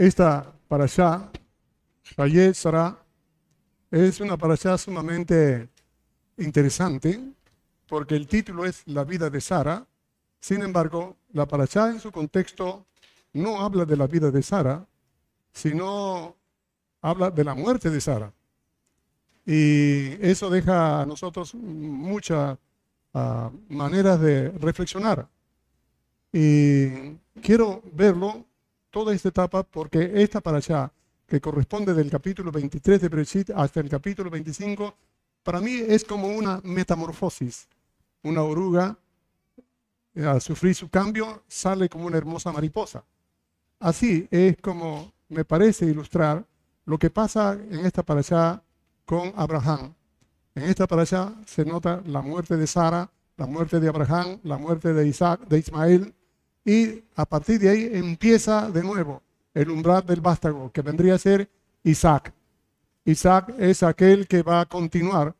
Esta para allá, Hayet Sara, es una para allá sumamente interesante porque el título es La vida de Sara. Sin embargo, la parashá en su contexto no habla de la vida de Sara, sino habla de la muerte de Sara. Y eso deja a nosotros muchas ah, maneras de reflexionar. Y quiero verlo toda esta etapa porque esta parashá que corresponde del capítulo 23 de Breshit hasta el capítulo 25, para mí es como una metamorfosis. Una oruga, eh, al sufrir su cambio, sale como una hermosa mariposa. Así es como me parece ilustrar lo que pasa en esta parasha con Abraham. En esta parasha se nota la muerte de Sara, la muerte de Abraham, la muerte de Isaac, de Ismael, y a partir de ahí empieza de nuevo el umbral del vástago, que vendría a ser Isaac. Isaac es aquel que va a continuar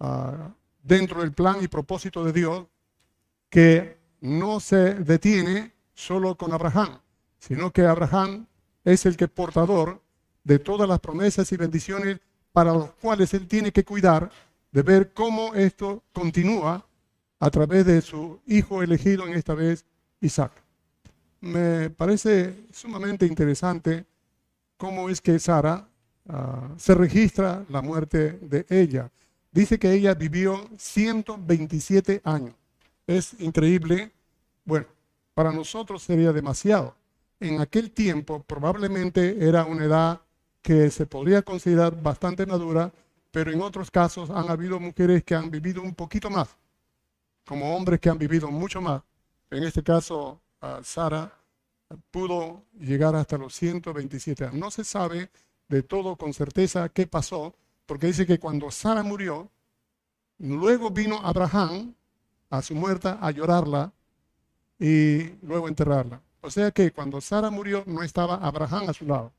ah, dentro del plan y propósito de Dios, que no se detiene solo con Abraham, sino que Abraham es el que portador de todas las promesas y bendiciones para los cuales él tiene que cuidar de ver cómo esto continúa a través de su hijo elegido en esta vez, Isaac me parece sumamente interesante cómo es que Sara ah, se registra la muerte de ella. Dice que ella vivió 127 años. Es increíble. Bueno, para nosotros sería demasiado. En aquel tiempo probablemente era una edad que se podría considerar bastante madura, pero en otros casos han habido mujeres que han vivido un poquito más, como hombres que han vivido mucho más. En este caso, Sara pudo llegar hasta los 127 años. No se sabe de todo con certeza qué pasó, porque dice que cuando Sara murió, luego vino Abraham a su muerta a llorarla y luego enterrarla. O sea que cuando Sara murió no estaba Abraham a su lado.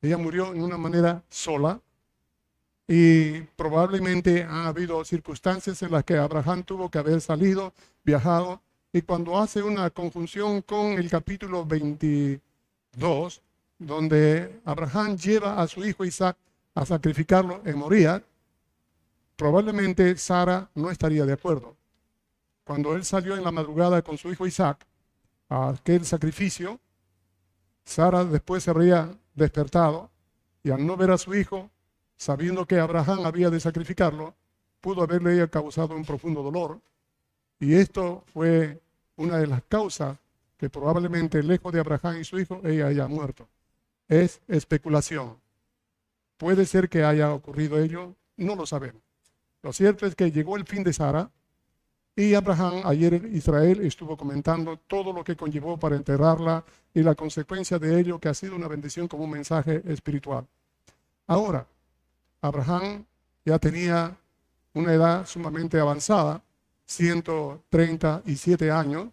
Ella murió en una manera sola y probablemente ha habido circunstancias en las que Abraham tuvo que haber salido, viajado y cuando hace una conjunción con el capítulo 22, donde Abraham lleva a su hijo Isaac a sacrificarlo en Moría, probablemente Sara no estaría de acuerdo. Cuando él salió en la madrugada con su hijo Isaac a aquel sacrificio, Sara después se habría despertado y al no ver a su hijo, sabiendo que Abraham había de sacrificarlo, pudo haberle causado un profundo dolor. Y esto fue una de las causas que probablemente lejos de Abraham y su hijo ella haya muerto. Es especulación. Puede ser que haya ocurrido ello, no lo sabemos. Lo cierto es que llegó el fin de Sara y Abraham, ayer Israel, estuvo comentando todo lo que conllevó para enterrarla y la consecuencia de ello que ha sido una bendición como un mensaje espiritual. Ahora, Abraham ya tenía una edad sumamente avanzada 137 años,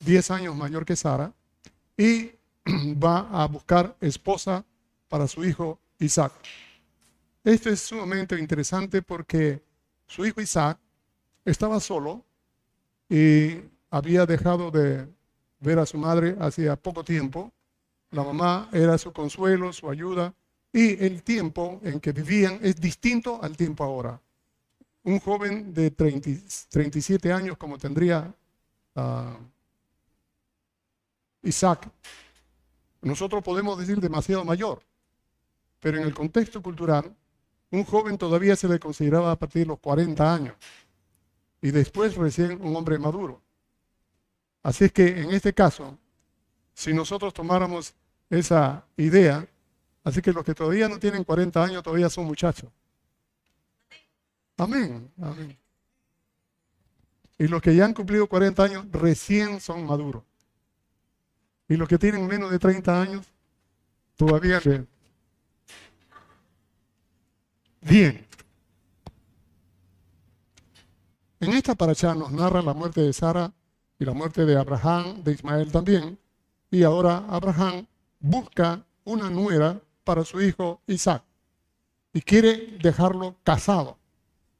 10 años mayor que Sara, y va a buscar esposa para su hijo Isaac. Esto es sumamente interesante porque su hijo Isaac estaba solo y había dejado de ver a su madre hacía poco tiempo. La mamá era su consuelo, su ayuda, y el tiempo en que vivían es distinto al tiempo ahora un joven de 37 años como tendría ah, Isaac, nosotros podemos decir demasiado mayor, pero en el contexto cultural, un joven todavía se le consideraba a partir de los 40 años y después recién un hombre maduro. Así es que en este caso, si nosotros tomáramos esa idea, así que los que todavía no tienen 40 años todavía son muchachos. Amén, amén. Y los que ya han cumplido 40 años recién son maduros. Y los que tienen menos de 30 años todavía Bien. En esta paracha nos narra la muerte de Sara y la muerte de Abraham, de Ismael también. Y ahora Abraham busca una nuera para su hijo Isaac y quiere dejarlo casado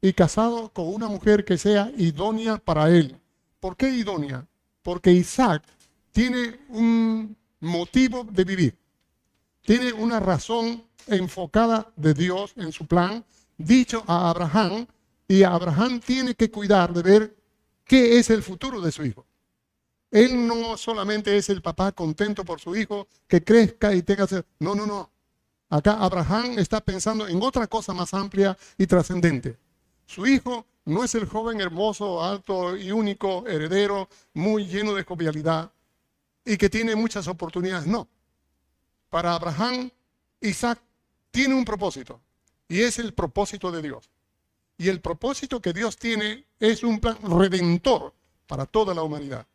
y casado con una mujer que sea idónea para él. ¿Por qué idónea? Porque Isaac tiene un motivo de vivir. tiene una razón enfocada de Dios en su plan, dicho a Abraham, y Abraham tiene que cuidar de ver qué es el futuro de su hijo. Él no solamente es el papá contento por su hijo, que crezca y tenga... No, no, no. Acá Abraham está pensando en otra cosa más amplia y trascendente. Su hijo no es el joven hermoso, alto y único heredero, muy lleno de jovialidad y que tiene muchas oportunidades. No. Para Abraham, Isaac tiene un propósito y es el propósito de Dios. Y el propósito que Dios tiene es un plan redentor para toda la humanidad.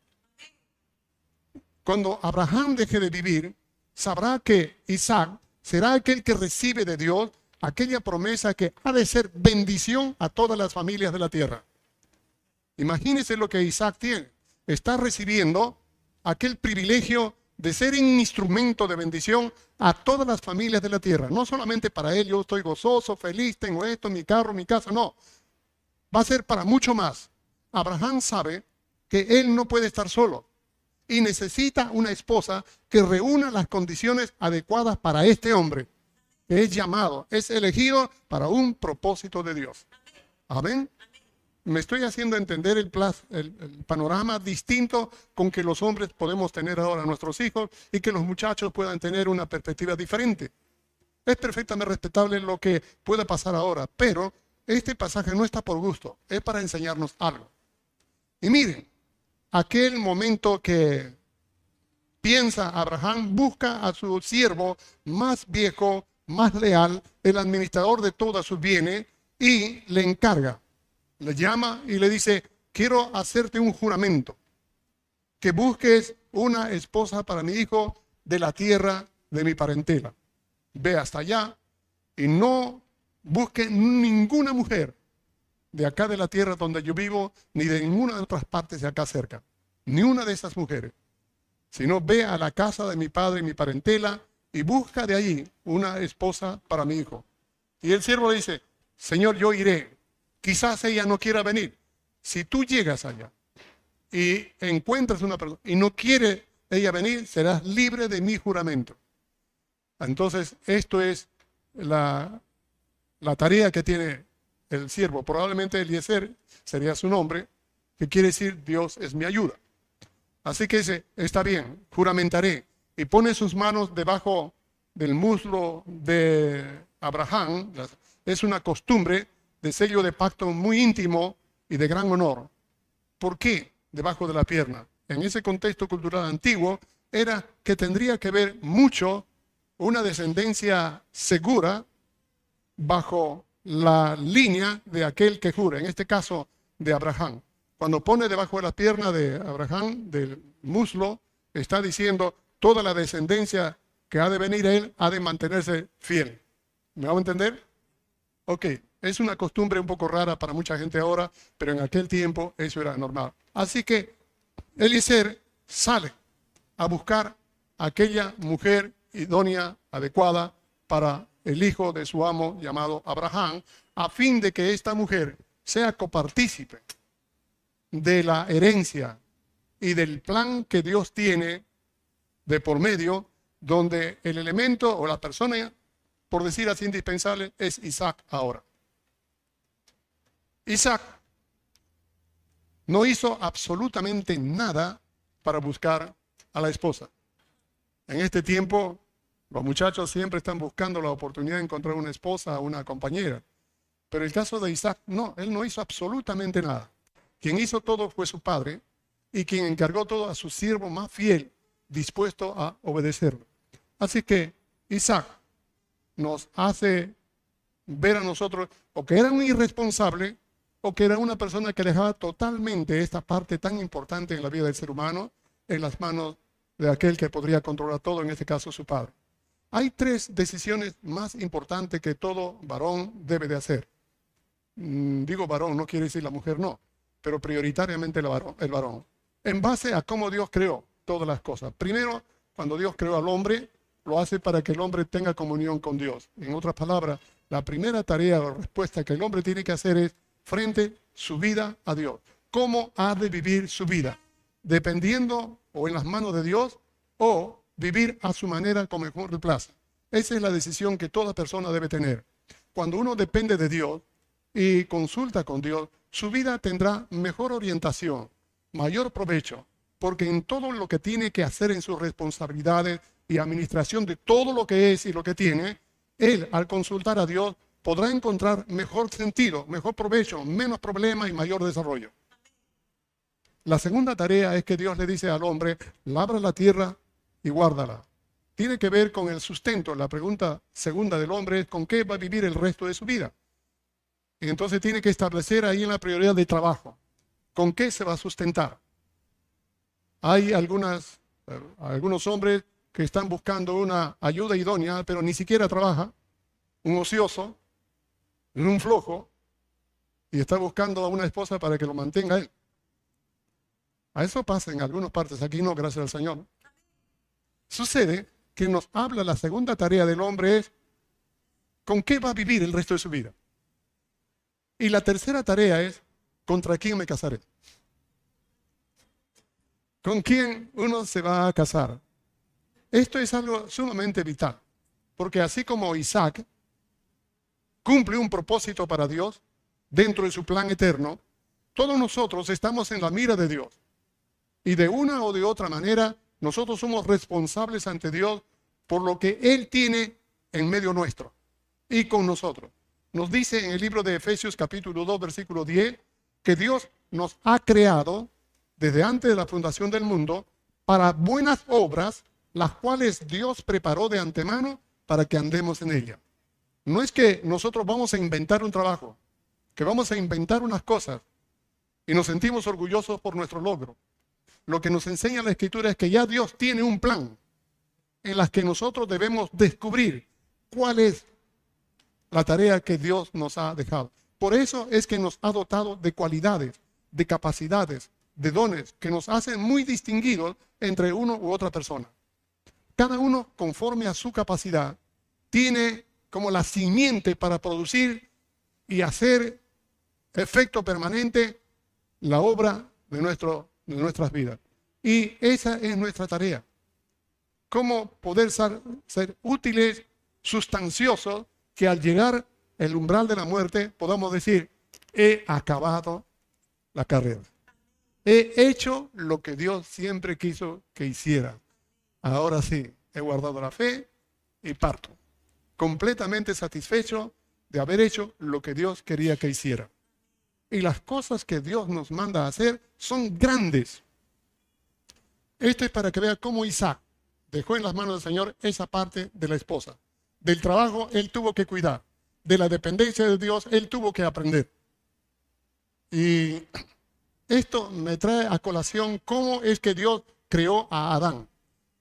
Cuando Abraham deje de vivir, sabrá que Isaac será aquel que recibe de Dios aquella promesa que ha de ser bendición a todas las familias de la tierra. Imagínese lo que Isaac tiene. Está recibiendo aquel privilegio de ser un instrumento de bendición a todas las familias de la tierra. No solamente para él, yo estoy gozoso, feliz, tengo esto, mi carro, mi casa, no. Va a ser para mucho más. Abraham sabe que él no puede estar solo y necesita una esposa que reúna las condiciones adecuadas para este hombre, es llamado, es elegido para un propósito de Dios. Amén me estoy haciendo entender el, panorama distinto con que los hombres podemos tener ahora a nuestros hijos y que los muchachos puedan tener una perspectiva diferente. Es perfectamente respetable lo que pueda pasar ahora, pero este pasaje no está por gusto, es para enseñarnos algo. Y miren, aquel momento que piensa Abraham, busca a su siervo más viejo, más leal, el administrador de todos sus bienes, y le encarga le llama y le dice, quiero hacerte un juramento, que busques una esposa para mi hijo de la tierra de mi parentela. Ve hasta allá y no busque ninguna mujer de acá de la tierra donde yo vivo, ni de ninguna de otras partes de acá cerca, ni una de esas mujeres, sino ve a la casa de mi padre y mi parentela y busca de allí una esposa para mi hijo. Y el siervo le dice, Señor, yo iré, Quizás ella no quiera venir. Si tú llegas allá y encuentras una persona y no quiere ella venir, serás libre de mi juramento. Entonces, esto es la, la tarea que tiene el siervo. Probablemente Eliezer sería su nombre, que quiere decir Dios es mi ayuda. Así que dice, está bien, juramentaré. Y pone sus manos debajo del muslo de Abraham. Es una costumbre de sello de pacto muy íntimo y de gran honor. ¿Por qué debajo de la pierna? En ese contexto cultural antiguo era que tendría que ver mucho una descendencia segura bajo la línea de aquel que jura, en este caso de Abraham. Cuando pone debajo de la pierna de Abraham, del muslo, está diciendo toda la descendencia que ha de venir a él ha de mantenerse fiel. ¿Me hago entender? Ok, es una costumbre un poco rara para mucha gente ahora, pero en aquel tiempo eso era normal. Así que Eliezer sale a buscar aquella mujer idónea, adecuada para el hijo de su amo llamado Abraham, a fin de que esta mujer sea copartícipe de la herencia y del plan que Dios tiene de por medio, donde el elemento o la persona, por decir así, indispensable es Isaac ahora. Isaac no hizo absolutamente nada para buscar a la esposa. En este tiempo, los muchachos siempre están buscando la oportunidad de encontrar una esposa o una compañera. Pero el caso de Isaac, no, él no hizo absolutamente nada. Quien hizo todo fue su padre y quien encargó todo a su siervo más fiel, dispuesto a obedecerlo. Así que Isaac nos hace ver a nosotros o que era un irresponsable o que era una persona que dejaba totalmente esta parte tan importante en la vida del ser humano en las manos de aquel que podría controlar todo, en este caso su padre. Hay tres decisiones más importantes que todo varón debe de hacer. Mm, digo varón, no quiere decir la mujer, no, pero prioritariamente el varón, el varón. En base a cómo Dios creó todas las cosas. Primero, cuando Dios creó al hombre, lo hace para que el hombre tenga comunión con Dios. En otras palabras, la primera tarea o respuesta que el hombre tiene que hacer es frente su vida a Dios. ¿Cómo ha de vivir su vida? Dependiendo o en las manos de Dios o vivir a su manera como mejor le plaza. Esa es la decisión que toda persona debe tener. Cuando uno depende de Dios y consulta con Dios, su vida tendrá mejor orientación, mayor provecho, porque en todo lo que tiene que hacer en sus responsabilidades y administración de todo lo que es y lo que tiene, él al consultar a Dios podrá encontrar mejor sentido, mejor provecho, menos problemas y mayor desarrollo. La segunda tarea es que Dios le dice al hombre, labra la tierra y guárdala. Tiene que ver con el sustento. La pregunta segunda del hombre es con qué va a vivir el resto de su vida. Entonces tiene que establecer ahí en la prioridad de trabajo. ¿Con qué se va a sustentar? Hay algunas, eh, algunos hombres que están buscando una ayuda idónea, pero ni siquiera trabaja, un ocioso, un flojo, y está buscando a una esposa para que lo mantenga él. A eso pasa en algunas partes, aquí no, gracias al Señor. Sucede que nos habla la segunda tarea del hombre es con qué va a vivir el resto de su vida. Y la tercera tarea es contra quién me casaré. ¿Con quién uno se va a casar? Esto es algo sumamente vital, porque así como Isaac cumple un propósito para Dios dentro de su plan eterno, todos nosotros estamos en la mira de Dios. Y de una o de otra manera, nosotros somos responsables ante Dios por lo que Él tiene en medio nuestro y con nosotros. Nos dice en el libro de Efesios capítulo 2, versículo 10, que Dios nos ha creado desde antes de la fundación del mundo para buenas obras, las cuales Dios preparó de antemano para que andemos en ella. No es que nosotros vamos a inventar un trabajo, que vamos a inventar unas cosas y nos sentimos orgullosos por nuestro logro lo que nos enseña la escritura es que ya Dios tiene un plan en las que nosotros debemos descubrir cuál es la tarea que Dios nos ha dejado. Por eso es que nos ha dotado de cualidades, de capacidades, de dones que nos hacen muy distinguidos entre uno u otra persona. Cada uno, conforme a su capacidad, tiene como la simiente para producir y hacer efecto permanente la obra de nuestro de nuestras vidas. Y esa es nuestra tarea. Cómo poder ser, ser útiles, sustanciosos, que al llegar el umbral de la muerte podamos decir, he acabado la carrera. He hecho lo que Dios siempre quiso que hiciera. Ahora sí, he guardado la fe y parto. Completamente satisfecho de haber hecho lo que Dios quería que hiciera. Y las cosas que Dios nos manda hacer son grandes. Esto es para que vea cómo Isaac dejó en las manos del Señor esa parte de la esposa. Del trabajo él tuvo que cuidar. De la dependencia de Dios él tuvo que aprender. Y esto me trae a colación cómo es que Dios creó a Adán.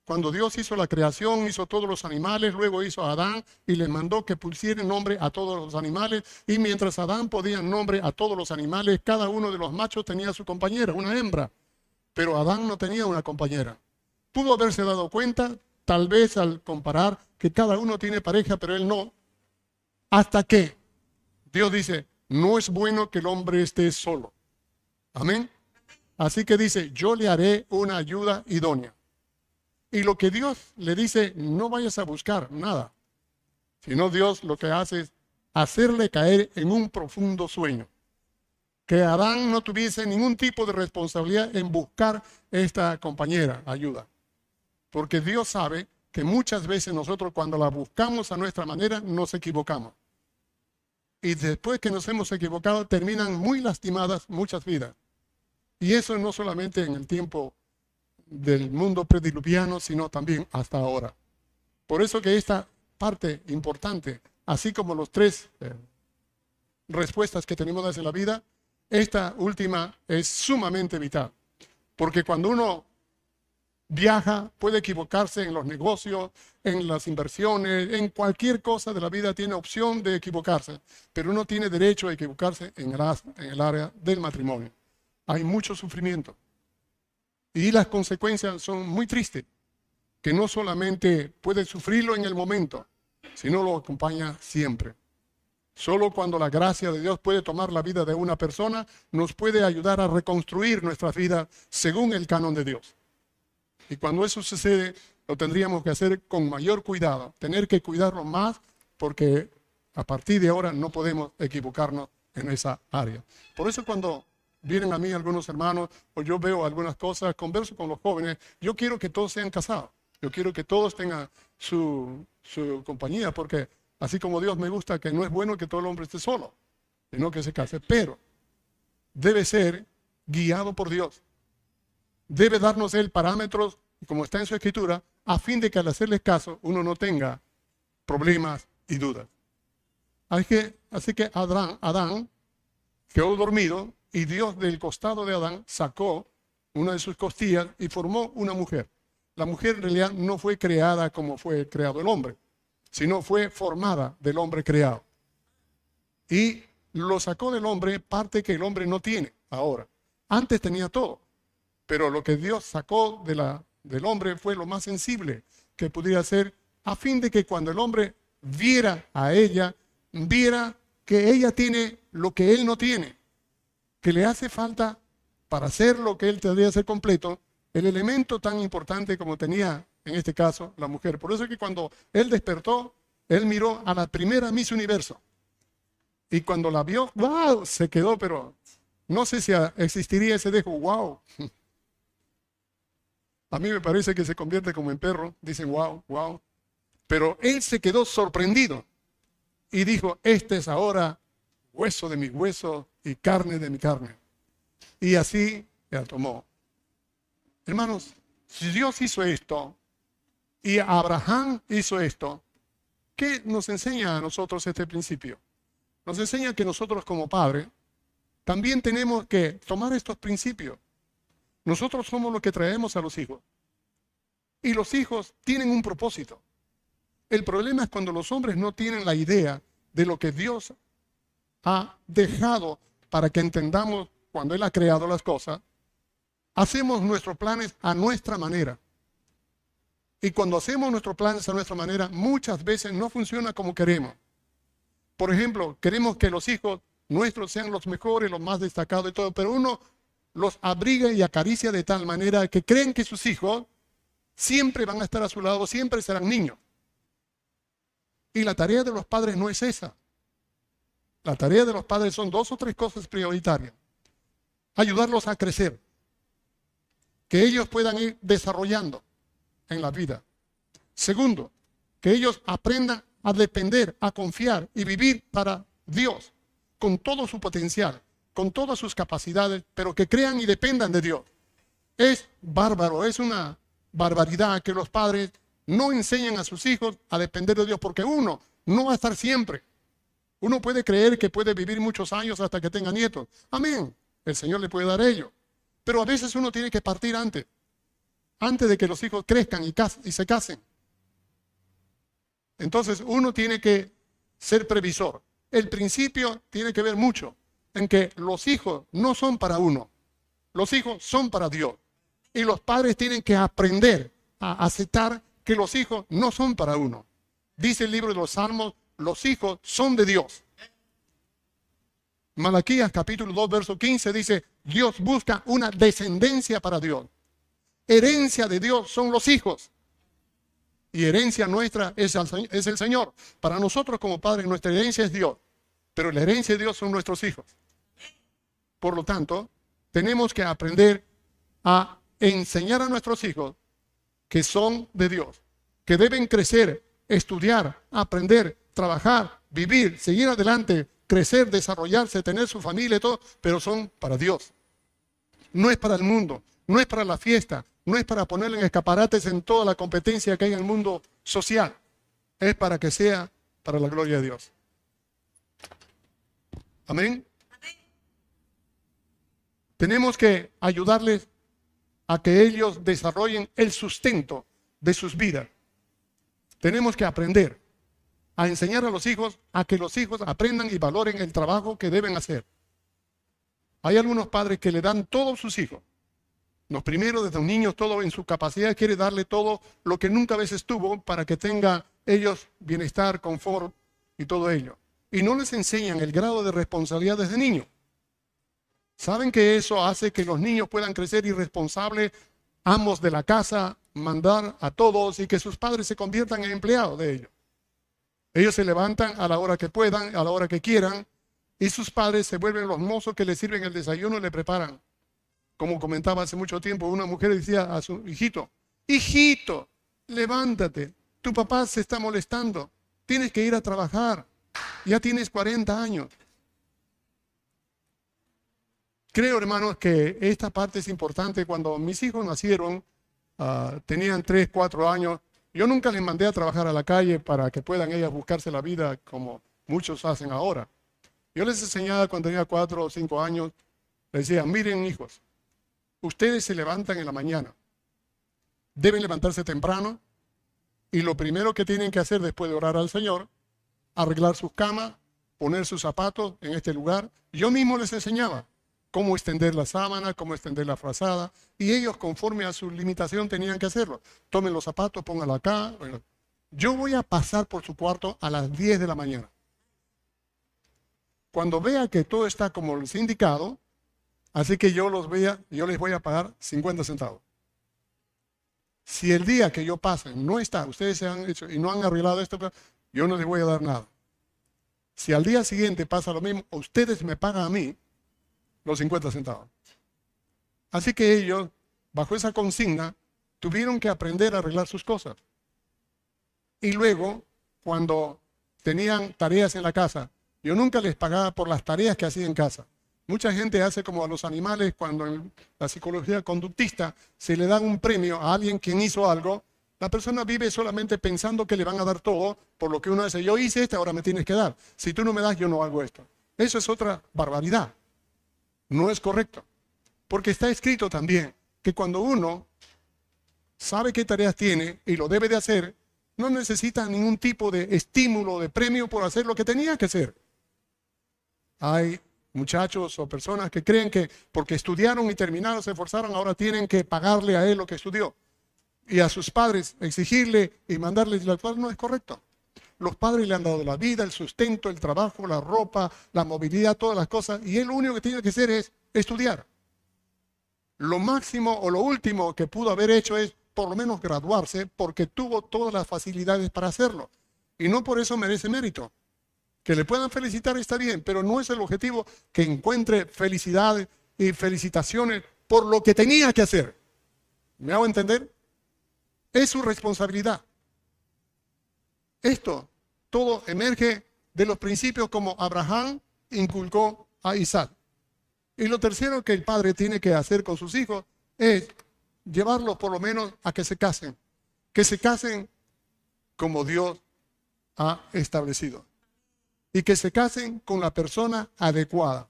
Cuando Dios hizo la creación, hizo todos los animales, luego hizo a Adán y le mandó que pusiera nombre a todos los animales. Y mientras Adán podía nombre a todos los animales, cada uno de los machos tenía su compañera, una hembra. Pero Adán no tenía una compañera. Pudo haberse dado cuenta, tal vez al comparar, que cada uno tiene pareja, pero él no. Hasta que Dios dice, no es bueno que el hombre esté solo. Amén. Así que dice, yo le haré una ayuda idónea. Y lo que Dios le dice, no vayas a buscar nada, sino Dios lo que hace es hacerle caer en un profundo sueño. Que Adán no tuviese ningún tipo de responsabilidad en buscar esta compañera, ayuda. Porque Dios sabe que muchas veces nosotros cuando la buscamos a nuestra manera nos equivocamos. Y después que nos hemos equivocado terminan muy lastimadas muchas vidas. Y eso no solamente en el tiempo del mundo prediluviano, sino también hasta ahora. Por eso que esta parte importante, así como los tres eh, respuestas que tenemos en la vida, esta última es sumamente vital. Porque cuando uno viaja, puede equivocarse en los negocios, en las inversiones, en cualquier cosa de la vida tiene opción de equivocarse, pero uno tiene derecho a equivocarse en el área del matrimonio. Hay mucho sufrimiento. Y las consecuencias son muy tristes, que no solamente puede sufrirlo en el momento, sino lo acompaña siempre. Solo cuando la gracia de Dios puede tomar la vida de una persona, nos puede ayudar a reconstruir nuestra vida según el canon de Dios. Y cuando eso sucede, lo tendríamos que hacer con mayor cuidado, tener que cuidarlo más porque a partir de ahora no podemos equivocarnos en esa área. Por eso cuando vienen a mí algunos hermanos o yo veo algunas cosas, converso con los jóvenes, yo quiero que todos sean casados, yo quiero que todos tengan su, su compañía, porque así como Dios me gusta que no es bueno que todo el hombre esté solo, sino que se case, pero debe ser guiado por Dios. Debe darnos Él parámetros, como está en su escritura, a fin de que al hacerle caso uno no tenga problemas y dudas. Así que, así que Adán, Adán quedó dormido y Dios del costado de Adán sacó una de sus costillas y formó una mujer. La mujer en realidad no fue creada como fue creado el hombre, sino fue formada del hombre creado. Y lo sacó del hombre parte que el hombre no tiene ahora. Antes tenía todo, pero lo que Dios sacó de la, del hombre fue lo más sensible que pudiera ser a fin de que cuando el hombre viera a ella, viera que ella tiene lo que él no tiene, que le hace falta para hacer lo que él tendría que ser completo, el elemento tan importante como tenía en este caso la mujer. Por eso es que cuando él despertó, él miró a la primera Miss Universo. Y cuando la vio, wow, se quedó, pero no sé si existiría ese dejo, wow. A mí me parece que se convierte como en perro, dicen wow, wow. Pero él se quedó sorprendido y dijo, este es ahora hueso de mi hueso y carne de mi carne. Y así la tomó. Hermanos, si Dios hizo esto y Abraham hizo esto, ¿qué nos enseña a nosotros este principio? Nos enseña que nosotros como padres también tenemos que tomar estos principios. Nosotros somos los que traemos a los hijos. Y los hijos tienen un propósito. El problema es cuando los hombres no tienen la idea de lo que Dios ha dejado para que entendamos cuando Él ha creado las cosas. Hacemos nuestros planes a nuestra manera. Y cuando hacemos nuestros planes a nuestra manera, muchas veces no funciona como queremos. Por ejemplo, queremos que los hijos nuestros sean los mejores, los más destacados y todo, pero uno los abriga y acaricia de tal manera que creen que sus hijos siempre van a estar a su lado, siempre serán niños. Y la tarea de los padres no es esa. La tarea de los padres son dos o tres cosas prioritarias. Ayudarlos a crecer. Que ellos puedan ir desarrollando en la vida. Segundo, que ellos aprendan a depender, a confiar y vivir para Dios, con todo su potencial, con todas sus capacidades, pero que crean y dependan de Dios. Es bárbaro, es una barbaridad que los padres no enseñan a sus hijos a depender de Dios, porque uno no va a estar siempre. Uno puede creer que puede vivir muchos años hasta que tenga nietos. Amén. El Señor le puede dar ello. Pero a veces uno tiene que partir antes, antes de que los hijos crezcan y, se casen. Entonces uno tiene que ser previsor. El principio tiene que ver mucho en que los hijos no son para uno, los hijos son para Dios. Y los padres tienen que aprender a aceptar que los hijos no son para uno. Dice el libro de los Salmos, los hijos son de Dios. Malaquías capítulo 2, verso 15 dice, Dios busca una descendencia para Dios. Herencia de Dios son los hijos. Y herencia nuestra es el, es el Señor. Para nosotros como padres nuestra herencia es Dios. Pero la herencia de Dios son nuestros hijos. Por lo tanto, tenemos que aprender a enseñar a nuestros hijos que son de Dios, que deben crecer, estudiar, aprender, trabajar, vivir, seguir adelante, crecer, desarrollarse, tener su familia y todo, pero son para Dios. No es para el mundo, no es para la fiesta, no es para ponerle en escaparates en toda la competencia que hay en el mundo social, es para que sea para la gloria de Dios. Amén. Tenemos que ayudarles a que ellos desarrollen el sustento de sus vidas. Tenemos que aprender a enseñar a los hijos a que los hijos aprendan y valoren el trabajo que deben hacer. Hay algunos padres que le dan todo a sus hijos. Los primeros, desde un niño, todo en su capacidad, quiere darle todo lo que nunca a veces tuvo para que tenga ellos bienestar, confort y todo ello. Y no les enseñan el grado de responsabilidad desde niño. ¿Saben que eso hace que los niños puedan crecer irresponsables, amos de la casa, mandar a todos y que sus padres se conviertan en empleados de ellos. Ellos se levantan a la hora que puedan, a la hora que quieran, y sus padres se vuelven los mozos que le sirven el desayuno y le preparan. Como comentaba hace mucho tiempo, una mujer decía a su hijito, hijito, levántate, tu papá se está molestando, tienes que ir a trabajar, ya tienes 40 años. Creo, hermanos, que esta parte es importante. Cuando mis hijos nacieron, ah, tenían 3, 4 años, yo nunca les mandé a trabajar a la calle para que puedan ellas buscarse la vida como muchos hacen ahora. Yo les enseñaba cuando tenía 4 o 5 años, les decía, miren hijos, ustedes se levantan en la mañana, deben levantarse temprano y lo primero que tienen que hacer después de orar al Señor, arreglar sus camas, poner sus zapatos en este lugar. Yo mismo les enseñaba, cómo extender la sábana, cómo extender la frazada, y ellos conforme a su limitación tenían que hacerlo. Tomen los zapatos, pónganlo acá. yo voy a pasar por su cuarto a las 10 de la mañana. Cuando vea que todo está como les indicado, así que yo los vea, yo les voy a pagar 50 centavos. Si el día que yo pase no está, ustedes se han hecho y no han arreglado esto, yo no les voy a dar nada. Si al día siguiente pasa lo mismo, ustedes me pagan a mí, los 50 centavos. Así que ellos, bajo esa consigna, tuvieron que aprender a arreglar sus cosas. Y luego, cuando tenían tareas en la casa, yo nunca les pagaba por las tareas que hacían en casa. Mucha gente hace como a los animales cuando en la psicología conductista se le da un premio a alguien quien hizo algo. La persona vive solamente pensando que le van a dar todo por lo que uno dice, yo hice esto, ahora me tienes que dar. Si tú no me das, yo no hago esto. Eso es otra barbaridad. No es correcto. Porque está escrito también que cuando uno sabe qué tareas tiene y lo debe de hacer, no necesita ningún tipo de estímulo, de premio por hacer lo que tenía que hacer. Hay muchachos o personas que creen que porque estudiaron y terminaron, se esforzaron, ahora tienen que pagarle a él lo que estudió. Y a sus padres exigirle y mandarles la cual no es correcto. Los padres le han dado la vida, el sustento, el trabajo, la ropa, la movilidad, todas las cosas. Y él lo único que tiene que hacer es estudiar. Lo máximo o lo último que pudo haber hecho es por lo menos graduarse porque tuvo todas las facilidades para hacerlo. Y no por eso merece mérito. Que le puedan felicitar está bien, pero no es el objetivo que encuentre felicidad y felicitaciones por lo que tenía que hacer. ¿Me hago entender? Es su responsabilidad. Esto todo emerge de los principios como Abraham inculcó a Isaac. Y lo tercero que el padre tiene que hacer con sus hijos es llevarlos por lo menos a que se casen. Que se casen como Dios ha establecido. Y que se casen con la persona adecuada.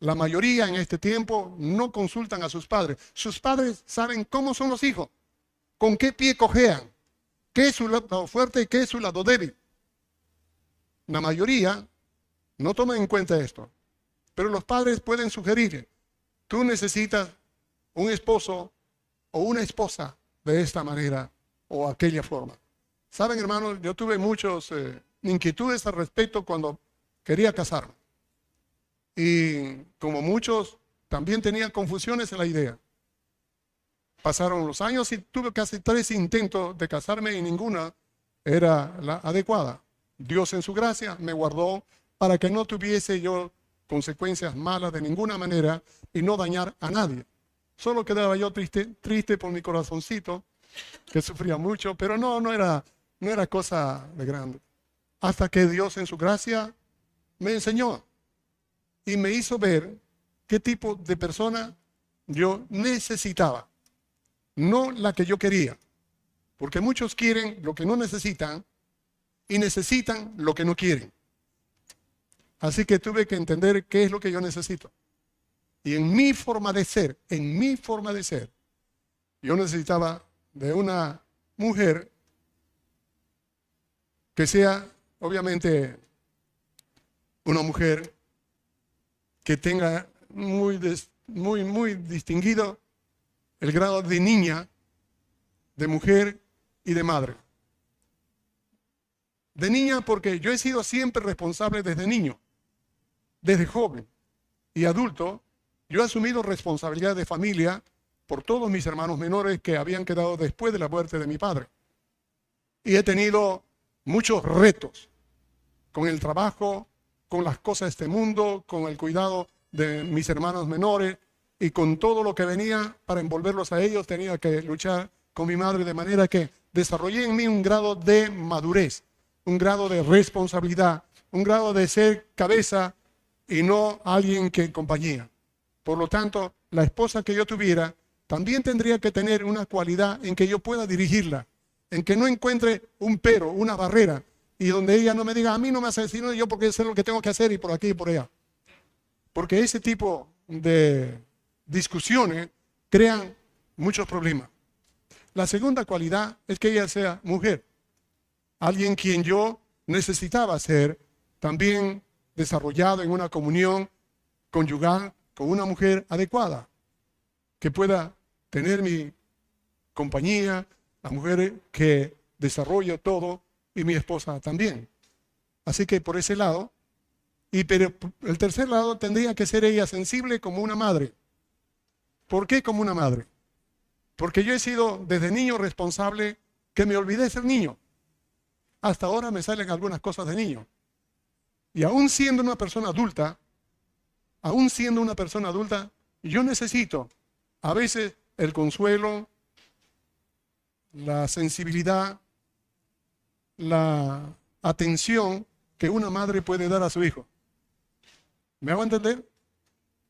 La mayoría en este tiempo no consultan a sus padres. Sus padres saben cómo son los hijos, con qué pie cojean, ¿Qué es su lado fuerte y qué es su lado débil? La mayoría no toma en cuenta esto. Pero los padres pueden sugerir, tú necesitas un esposo o una esposa de esta manera o aquella forma. Saben, hermanos, yo tuve muchas eh, inquietudes al respecto cuando quería casarme. Y como muchos, también tenía confusiones en la idea. Pasaron los años y tuve casi tres intentos de casarme y ninguna era la adecuada. Dios en su gracia me guardó para que no tuviese yo consecuencias malas de ninguna manera y no dañar a nadie. Solo quedaba yo triste, triste por mi corazoncito, que sufría mucho, pero no, no era, no era cosa de grande. Hasta que Dios en su gracia me enseñó y me hizo ver qué tipo de persona yo necesitaba no la que yo quería. Porque muchos quieren lo que no necesitan y necesitan lo que no quieren. Así que tuve que entender qué es lo que yo necesito. Y en mi forma de ser, en mi forma de ser, yo necesitaba de una mujer que sea, obviamente, una mujer que tenga muy, muy, muy distinguido el grado de niña, de mujer y de madre. De niña porque yo he sido siempre responsable desde niño, desde joven y adulto. Yo he asumido responsabilidad de familia por todos mis hermanos menores que habían quedado después de la muerte de mi padre. Y he tenido muchos retos con el trabajo, con las cosas de este mundo, con el cuidado de mis hermanos menores y con todo lo que venía para envolverlos a ellos, tenía que luchar con mi madre de manera que desarrollé en mí un grado de madurez, un grado de responsabilidad, un grado de ser cabeza y no alguien que compañía. Por lo tanto, la esposa que yo tuviera también tendría que tener una cualidad en que yo pueda dirigirla, en que no encuentre un pero, una barrera, y donde ella no me diga, a mí no me hace sino yo porque sé lo que tengo que hacer y por aquí y por allá. Porque ese tipo de discusiones crean muchos problemas. La segunda cualidad es que ella sea mujer, alguien quien yo necesitaba ser también desarrollado en una comunión conyugal con una mujer adecuada, que pueda tener mi compañía, la mujer que desarrolla todo y mi esposa también. Así que por ese lado, y pero el tercer lado tendría que ser ella sensible como una madre. ¿Por qué como una madre? Porque yo he sido desde niño responsable que me olvidé ser niño. Hasta ahora me salen algunas cosas de niño. Y aún siendo una persona adulta, aún siendo una persona adulta, yo necesito a veces el consuelo, la sensibilidad, la atención que una madre puede dar a su hijo. ¿Me hago entender?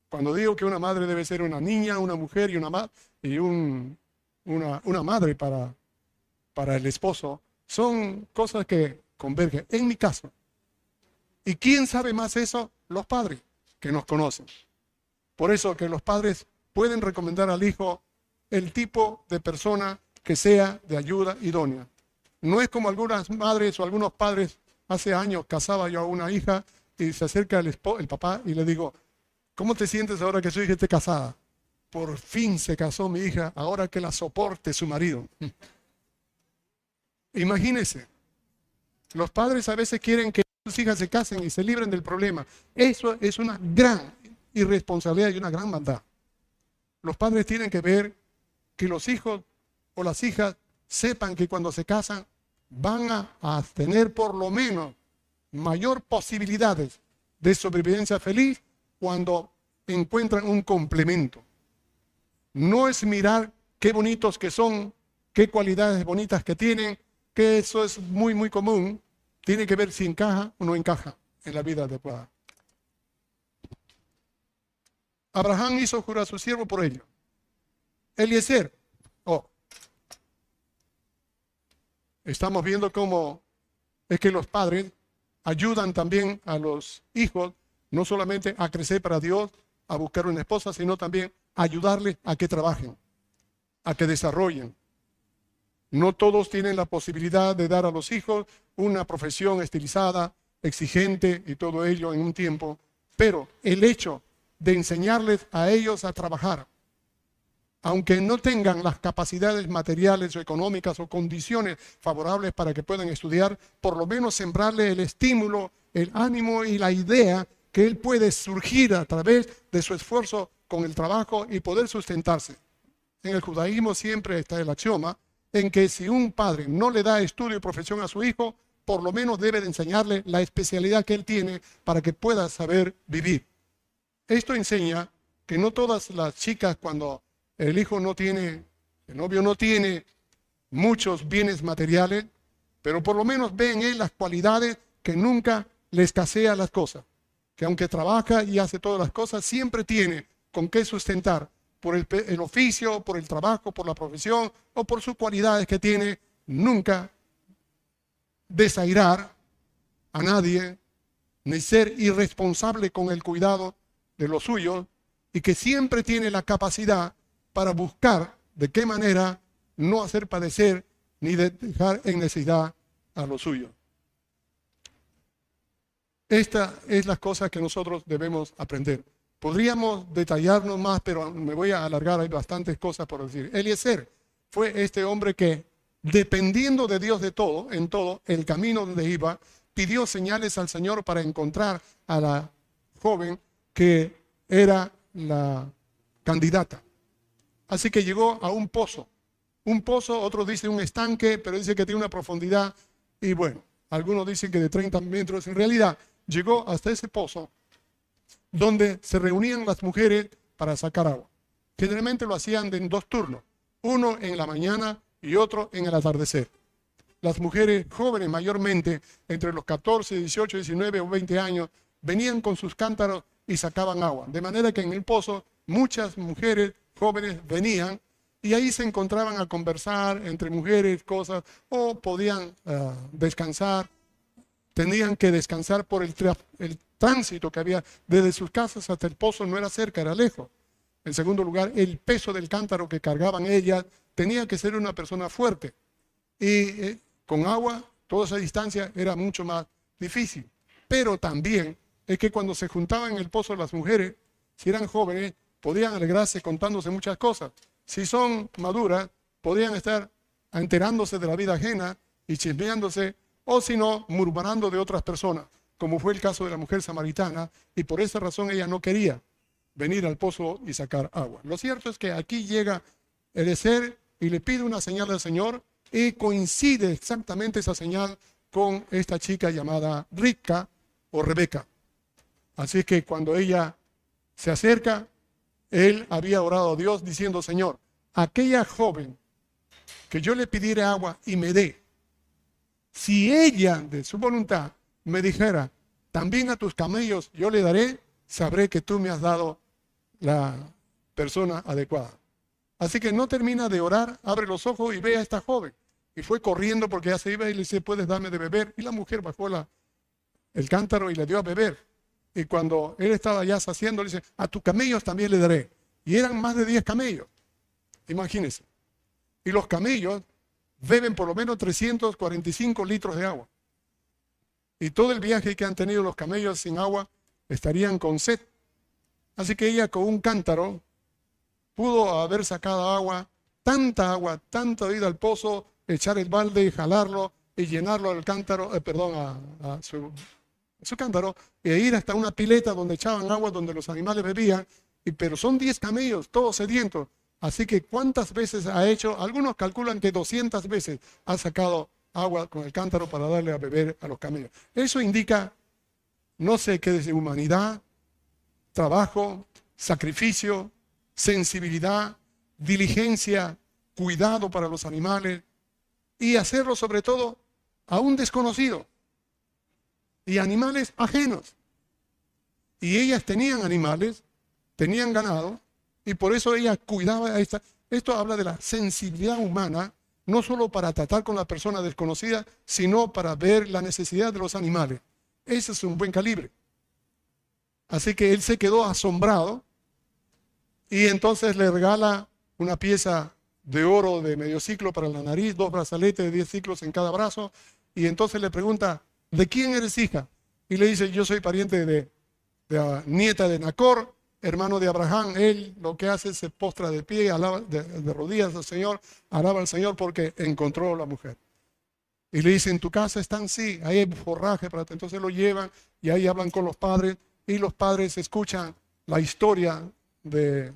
Cuando digo que una madre debe ser una niña, una mujer y una, y una, una madre para, para el esposo, son cosas que convergen. En mi caso, ¿y quién sabe más eso? Los padres que nos conocen. Por eso que los padres pueden recomendar al hijo el tipo de persona que sea de ayuda idónea. No es como algunas madres o algunos padres, hace años casaba yo a una hija y se acerca el, el papá y le digo, ¿cómo te sientes ahora que su hija esté casada? Por fin se casó mi hija, ahora que la soporte su marido. Imagínese, los padres a veces quieren que sus hijas se casen y se libren del problema. Eso es una gran irresponsabilidad y una gran maldad. Los padres tienen que ver que los hijos o las hijas sepan que cuando se casan van a, tener por lo menos mayor posibilidades de sobrevivencia feliz cuando encuentran un complemento. No es mirar qué bonitos que son, qué cualidades bonitas que tienen, que eso es muy, muy común. Tiene que ver si encaja o no encaja en la vida adecuada. Abraham hizo jurar a su siervo por ello. Eliezer, oh, estamos viendo cómo es que los padres ayudan también a los hijos, no solamente a crecer para Dios, a buscar una esposa, sino también a ayudarles a que trabajen, a que desarrollen. No todos tienen la posibilidad de dar a los hijos una profesión estilizada, exigente y todo ello en un tiempo, pero el hecho de enseñarles a ellos a trabajar, aunque no tengan las capacidades materiales o económicas o condiciones favorables para que puedan estudiar, por lo menos sembrarle el estímulo, el ánimo y la idea que él puede surgir a través de su esfuerzo con el trabajo y poder sustentarse. En el judaísmo siempre está el axioma en que si un padre no le da estudio y profesión a su hijo, por lo menos debe de enseñarle la especialidad que él tiene para que pueda saber vivir. Esto enseña que no todas las chicas cuando el hijo no tiene, el novio no tiene muchos bienes materiales, pero por lo menos ve en él las cualidades que nunca le escasea las cosas. Que aunque trabaja y hace todas las cosas, siempre tiene con qué sustentar por el, oficio, por el trabajo, por la profesión o por sus cualidades que tiene, nunca desairar a nadie, ni ser irresponsable con el cuidado de los suyos, y que siempre tiene la capacidad para buscar de qué manera no hacer padecer ni dejar en necesidad a los suyos. Esta es la cosa que nosotros debemos aprender. Podríamos detallarnos más, pero me voy a alargar, hay bastantes cosas por decir. Eliezer fue este hombre que, dependiendo de Dios de todo, en todo, el camino donde iba, pidió señales al Señor para encontrar a la joven que era la candidata. Así que llegó a un pozo. Un pozo, otros dicen un estanque, pero dice que tiene una profundidad. Y bueno, algunos dicen que de 30 metros. En realidad, llegó hasta ese pozo donde se reunían las mujeres para sacar agua. Generalmente lo hacían en dos turnos, uno en la mañana y otro en el atardecer. Las mujeres jóvenes mayormente, entre los 14, 18, 19 o 20 años, venían con sus cántaros y sacaban agua. De manera que en el pozo muchas mujeres jóvenes venían y ahí se encontraban a conversar entre mujeres, cosas, o podían ah, descansar. Tenían que descansar por el, tránsito que había desde sus casas hasta el pozo, no era cerca, era lejos. En segundo lugar, el peso del cántaro que cargaban ellas tenía que ser una persona fuerte. Y eh, con agua, toda esa distancia era mucho más difícil. Pero también es que cuando se juntaban en el pozo las mujeres, si eran jóvenes, podían alegrarse contándose muchas cosas. Si son maduras, podían estar enterándose de la vida ajena y chismeándose, o si no, murmurando de otras personas, como fue el caso de la mujer samaritana, y por esa razón ella no quería venir al pozo y sacar agua. Lo cierto es que aquí llega el ser y le pide una señal al Señor y coincide exactamente esa señal con esta chica llamada Rica o Rebeca. Así que cuando ella se acerca, él había orado a Dios diciendo, Señor, aquella joven que yo le pidiera agua y me dé, si ella de su voluntad me dijera, también a tus camellos yo le daré, sabré que tú me has dado la persona adecuada. Así que no termina de orar, abre los ojos y ve a esta joven. Y fue corriendo porque ya se iba y le dice, puedes darme de beber. Y la mujer bajó el cántaro y le dio a beber. Y cuando él estaba ya saciendo, le dice, a tus camellos también le daré. Y eran más de 10 camellos. Imagínense. Y los camellos beben por lo menos 345 litros de agua. Y todo el viaje que han tenido los camellos sin agua estarían con sed. Así que ella con un cántaro pudo haber sacado agua, tanta agua, tanta vida al pozo, echar el balde y jalarlo y llenarlo al cántaro, eh, perdón, a, su, su, cántaro, e ir hasta una pileta donde echaban agua, donde los animales bebían, y, pero son 10 camellos, todos sedientos. Así que ¿cuántas veces ha hecho? Algunos calculan que 200 veces ha sacado agua con el cántaro para darle a beber a los camellos. Eso indica, no sé qué de humanidad, trabajo, sacrificio, sensibilidad, diligencia, cuidado para los animales y hacerlo sobre todo a un desconocido y animales ajenos. Y ellas tenían animales, tenían ganado y por eso ella cuidaba a esta. Esto habla de la sensibilidad humana, no solo para tratar con la persona desconocida, sino para ver la necesidad de los animales. Ese es un buen calibre. Así que él se quedó asombrado y entonces le regala una pieza de oro de medio ciclo para la nariz, dos brazaletes de diez ciclos en cada brazo y entonces le pregunta, ¿de quién eres hija? Y le dice, yo soy pariente de, la nieta de Nacor, hermano de Abraham. Él lo que hace es se postra de pie, alaba, de, de rodillas al Señor, alaba al Señor porque encontró a la mujer. Y le dice, en tu casa están, sí, ahí hay forraje, para entonces lo llevan y ahí hablan con los padres y los padres escuchan la historia de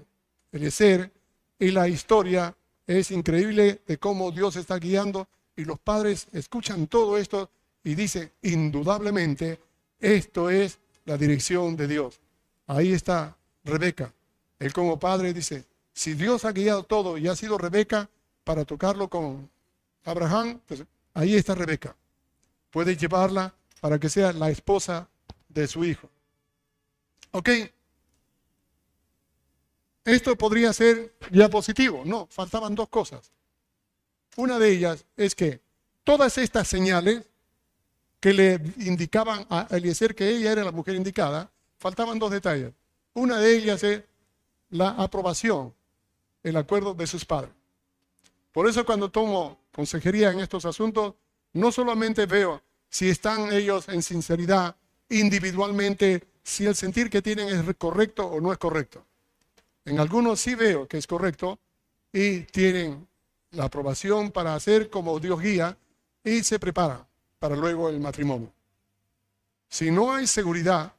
Eliezer y la historia es increíble de cómo Dios está guiando y los padres escuchan todo esto y dicen, indudablemente, esto es la dirección de Dios. Ahí está Rebeca. Él como padre dice, si Dios ha guiado todo y ha sido Rebeca para tocarlo con Abraham, pues ahí está Rebeca. Puede llevarla para que sea la esposa de su hijo. ¿Ok? Esto podría ser ya positivo. No, faltaban dos cosas. Una de ellas es que todas estas señales que le indicaban a Eliezer que ella era la mujer indicada, faltaban dos detalles. Una de ellas es la aprobación, el acuerdo de sus padres. Por eso cuando tomo consejería en estos asuntos, no solamente veo si están ellos en sinceridad individualmente si el sentir que tienen es correcto o no es correcto. En algunos sí veo que es correcto y tienen la aprobación para hacer como Dios guía y se preparan para luego el matrimonio. Si no hay seguridad,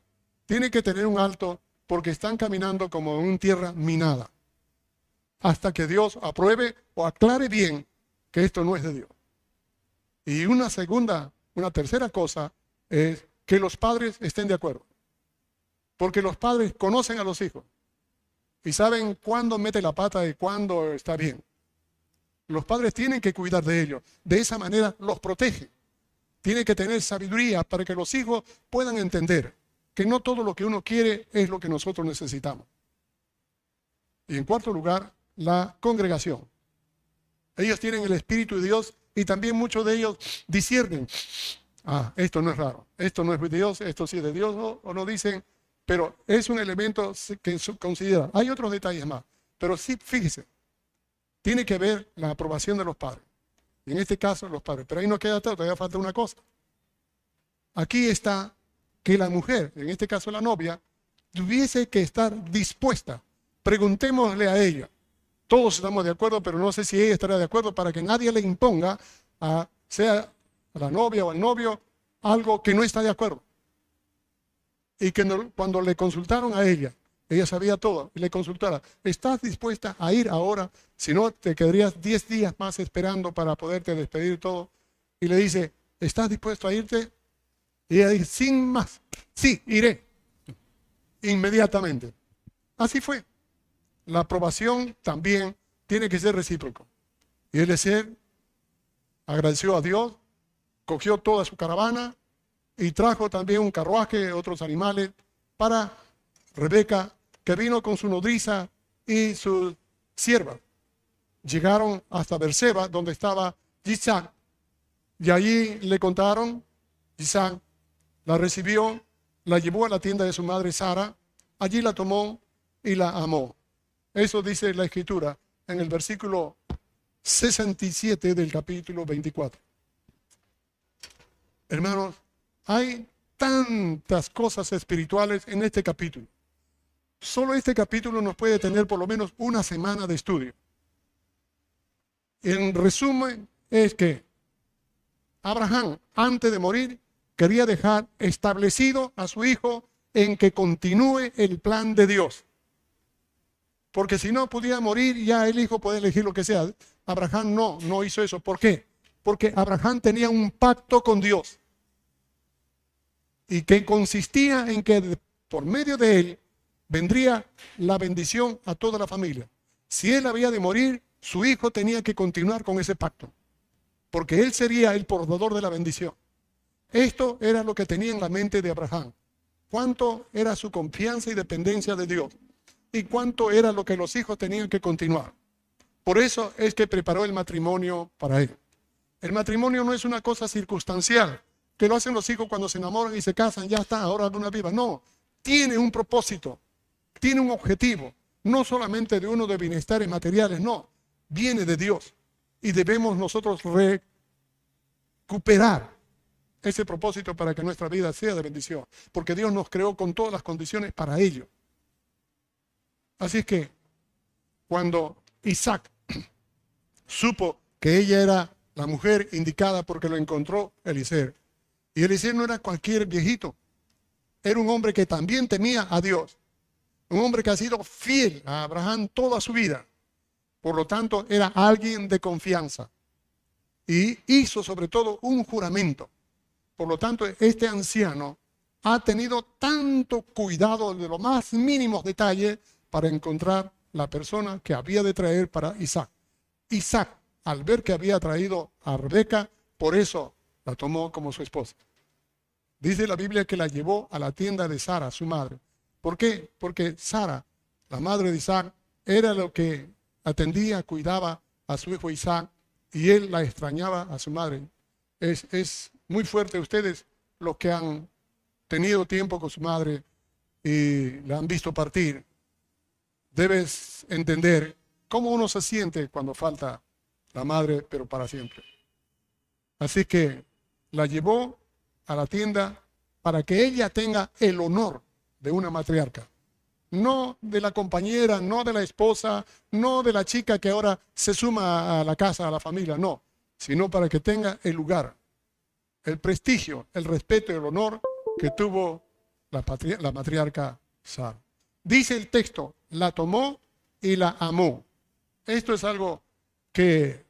tiene que tener un alto porque están caminando como en una tierra minada. hasta que Dios apruebe o aclare bien que esto no es de Dios. Y una segunda, una tercera cosa es que los padres estén de acuerdo. Porque los padres conocen a los hijos y saben cuándo mete la pata y cuándo está bien. Los padres tienen que cuidar de ellos. De esa manera los protege. Tiene que tener sabiduría para que los hijos puedan entender que no todo lo que uno quiere es lo que nosotros necesitamos. Y en cuarto lugar, la congregación. Ellos tienen el Espíritu de Dios y también muchos de ellos disciernen. Ah, esto no es raro, esto no es de Dios, esto sí es de Dios, o no dicen, pero es un elemento que considera. Hay otros detalles más, pero sí, fíjese, tiene que ver la aprobación de los padres. Y en este caso, los padres. Pero ahí no queda todo, todavía falta una cosa. Aquí está que la mujer, en este caso la novia, tuviese que estar dispuesta. Preguntémosle a ella. Todos estamos de acuerdo, pero no sé si ella estará de acuerdo para que nadie le imponga, a, sea a la novia o al novio, algo que no está de acuerdo y que cuando le consultaron a ella, ella sabía todo, y le consultara, ¿estás dispuesta a ir ahora? Si no, te quedarías 10 días más esperando para poderte despedir todo. Y le dice, ¿estás dispuesto a irte? Y ella dice, sin más, sí, iré. Inmediatamente. Así fue. La aprobación también tiene que ser recíproco. Y ser agradeció a Dios, cogió toda su caravana, y trajo también un carruaje, otros animales, para Rebeca, que vino con su nodriza y su sierva. Llegaron hasta Berseba, donde estaba Isaac, y allí le contaron, Isaac la recibió, la llevó a la tienda de su madre Sara, allí la tomó y la amó. Eso dice la escritura en el versículo 67 del capítulo 24. Hermanos, hay tantas cosas espirituales en este capítulo. Solo este capítulo nos puede tener por lo menos una semana de estudio. En resumen, es que Abraham, antes de morir, quería dejar establecido a su hijo en que continúe el plan de Dios. Porque si no podía morir, ya el hijo puede elegir lo que sea. Abraham no, no hizo eso. ¿Por qué? Porque Abraham tenía un pacto con Dios y que consistía en que por medio de él vendría la bendición a toda la familia. Si él había de morir, su hijo tenía que continuar con ese pacto, porque él sería el portador de la bendición. Esto era lo que tenía en la mente de Abraham. Cuánto era su confianza y dependencia de Dios y cuánto era lo que los hijos tenían que continuar. Por eso es que preparó el matrimonio para él. El matrimonio no es una cosa circunstancial, que lo hacen los hijos cuando se enamoran y se casan, ya está, ahora una viva. No, tiene un propósito, tiene un objetivo, no solamente de uno de bienestares materiales, no, viene de Dios. Y debemos nosotros recuperar ese propósito para que nuestra vida sea de bendición, porque Dios nos creó con todas las condiciones para ello. Así es que cuando Isaac supo que ella era la mujer indicada porque lo encontró Eliseo, y Eliseo no era cualquier viejito, era un hombre que también temía a Dios, un hombre que ha sido fiel a Abraham toda su vida. Por lo tanto, era alguien de confianza. Y hizo sobre todo un juramento. Por lo tanto, este anciano ha tenido tanto cuidado de los más mínimos detalles para encontrar la persona que había de traer para Isaac. Isaac, al ver que había traído a Rebeca, por eso la tomó como su esposa. Dice la Biblia que la llevó a la tienda de Sara, su madre. ¿Por qué? Porque Sara, la madre de Isaac, era lo que atendía, cuidaba a su hijo Isaac y él la extrañaba a su madre. Es, es muy fuerte ustedes los que han tenido tiempo con su madre y la han visto partir. Debes entender cómo uno se siente cuando falta la madre, pero para siempre. Así que la llevó a la tienda para que ella tenga el honor de una matriarca. No de la compañera, no de la esposa, no de la chica que ahora se suma a la casa, a la familia, no, sino para que tenga el lugar, el prestigio, el respeto y el honor que tuvo la, la matriarca. Dice el texto, la tomó y la amó. Esto es algo que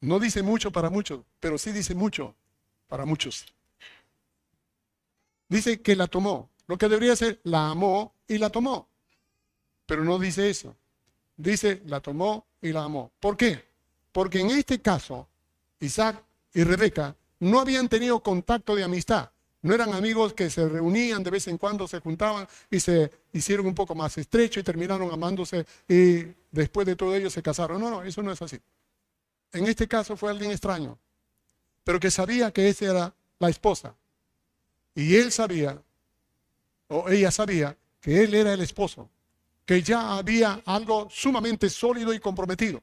no dice mucho para muchos, pero sí dice mucho para muchos. Dice que la tomó. Lo que debería ser, la amó y la tomó. Pero no dice eso. Dice, la tomó y la amó. ¿Por qué? Porque en este caso, Isaac y Rebeca no habían tenido contacto de amistad. No eran amigos que se reunían de vez en cuando, se juntaban y se hicieron un poco más estrecho y terminaron amándose y después de todo ello se casaron. No, no, eso no es así. En este caso fue alguien extraño, pero que sabía que esa era la esposa. Y él sabía, o ella sabía, que él era el esposo, que ya había algo sumamente sólido y comprometido.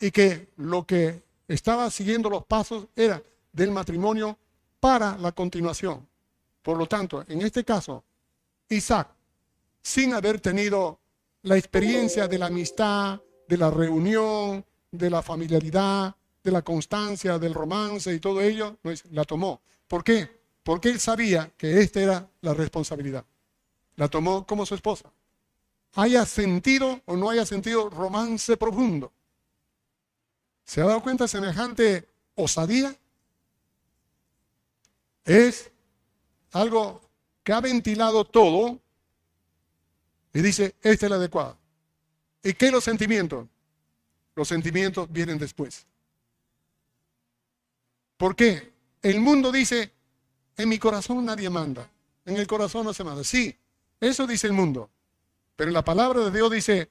Y que lo que estaba siguiendo los pasos era del matrimonio para la continuación. Por lo tanto, en este caso, Isaac, sin haber tenido la experiencia de la amistad, de la reunión, de la familiaridad, de la constancia, del romance y todo ello, la tomó. ¿Por qué? Porque él sabía que esta era la responsabilidad. La tomó como su esposa. Haya sentido o no haya sentido romance profundo. ¿Se ha dado cuenta semejante osadía? Es algo que ha ventilado todo y dice, este es el adecuado. ¿Y qué los sentimientos? Los sentimientos vienen después. ¿Por qué? El mundo dice, en mi corazón nadie manda, en el corazón no se manda. Sí, eso dice el mundo. Pero la palabra de Dios dice,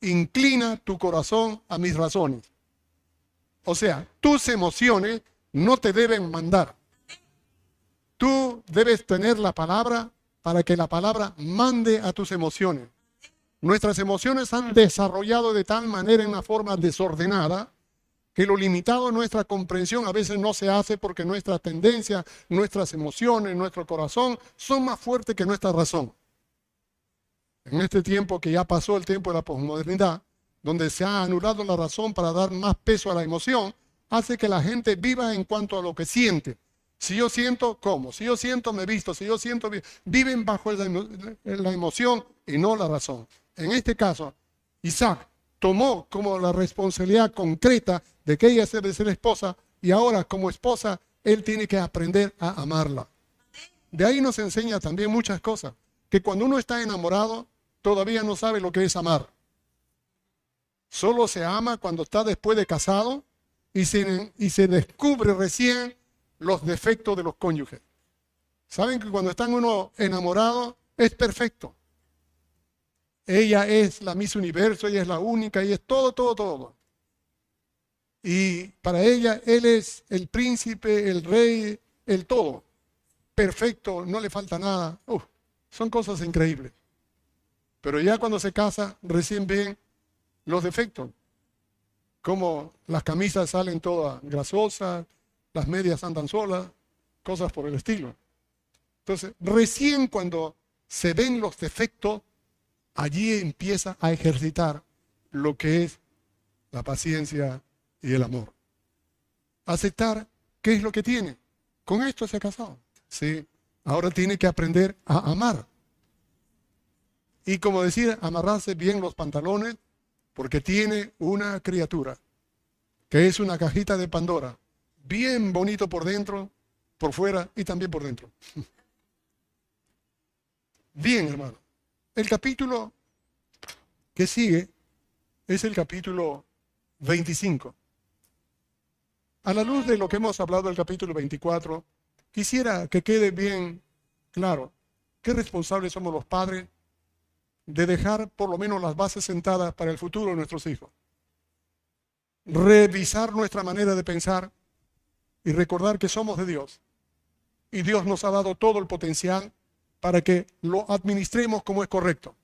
inclina tu corazón a mis razones. O sea, tus emociones no te deben mandar. Tú debes tener la palabra para que la palabra mande a tus emociones. Nuestras emociones han desarrollado de tal manera en una forma desordenada que lo limitado a nuestra comprensión a veces no se hace porque nuestra tendencia, nuestras emociones, nuestro corazón son más fuertes que nuestra razón. En este tiempo que ya pasó el tiempo de la posmodernidad, donde se ha anulado la razón para dar más peso a la emoción, hace que la gente viva en cuanto a lo que siente. Si yo siento, ¿cómo? Si yo siento, me visto. Si yo siento, viven bajo la emoción y no la razón. En este caso, Isaac tomó como la responsabilidad concreta de que ella debe ser esposa y ahora como esposa él tiene que aprender a amarla. De ahí nos enseña también muchas cosas, que cuando uno está enamorado todavía no sabe lo que es amar. Solo se ama cuando está después de casado y se, y se descubre recién los defectos de los cónyuges. Saben que cuando están uno enamorado es perfecto. Ella es la Miss Universo, ella es la única, ella es todo, todo, todo. Y para ella él es el príncipe, el rey, el todo. Perfecto, no le falta nada. son cosas increíbles. Pero ya cuando se casa, recién ven los defectos. Como las camisas salen todas grasosas, las medias andan solas, cosas por el estilo. Entonces, recién cuando se ven los defectos, allí empieza a ejercitar lo que es la paciencia y el amor. Aceptar qué es lo que tiene. Con esto se ha casado. Sí. Ahora tiene que aprender a amar. Y como decir, amarrarse bien los pantalones, porque tiene una criatura, que es una cajita de Pandora, bien bonito por dentro, por fuera y también por dentro. Bien, hermano. El capítulo que sigue es el capítulo 25. A la luz de lo que hemos hablado del capítulo 24, quisiera que quede bien claro qué responsables somos los padres de dejar por lo menos las bases sentadas para el futuro de nuestros hijos. Revisar nuestra manera de pensar y recordar que somos de Dios. Y Dios nos ha dado todo el potencial para que lo administremos como es correcto.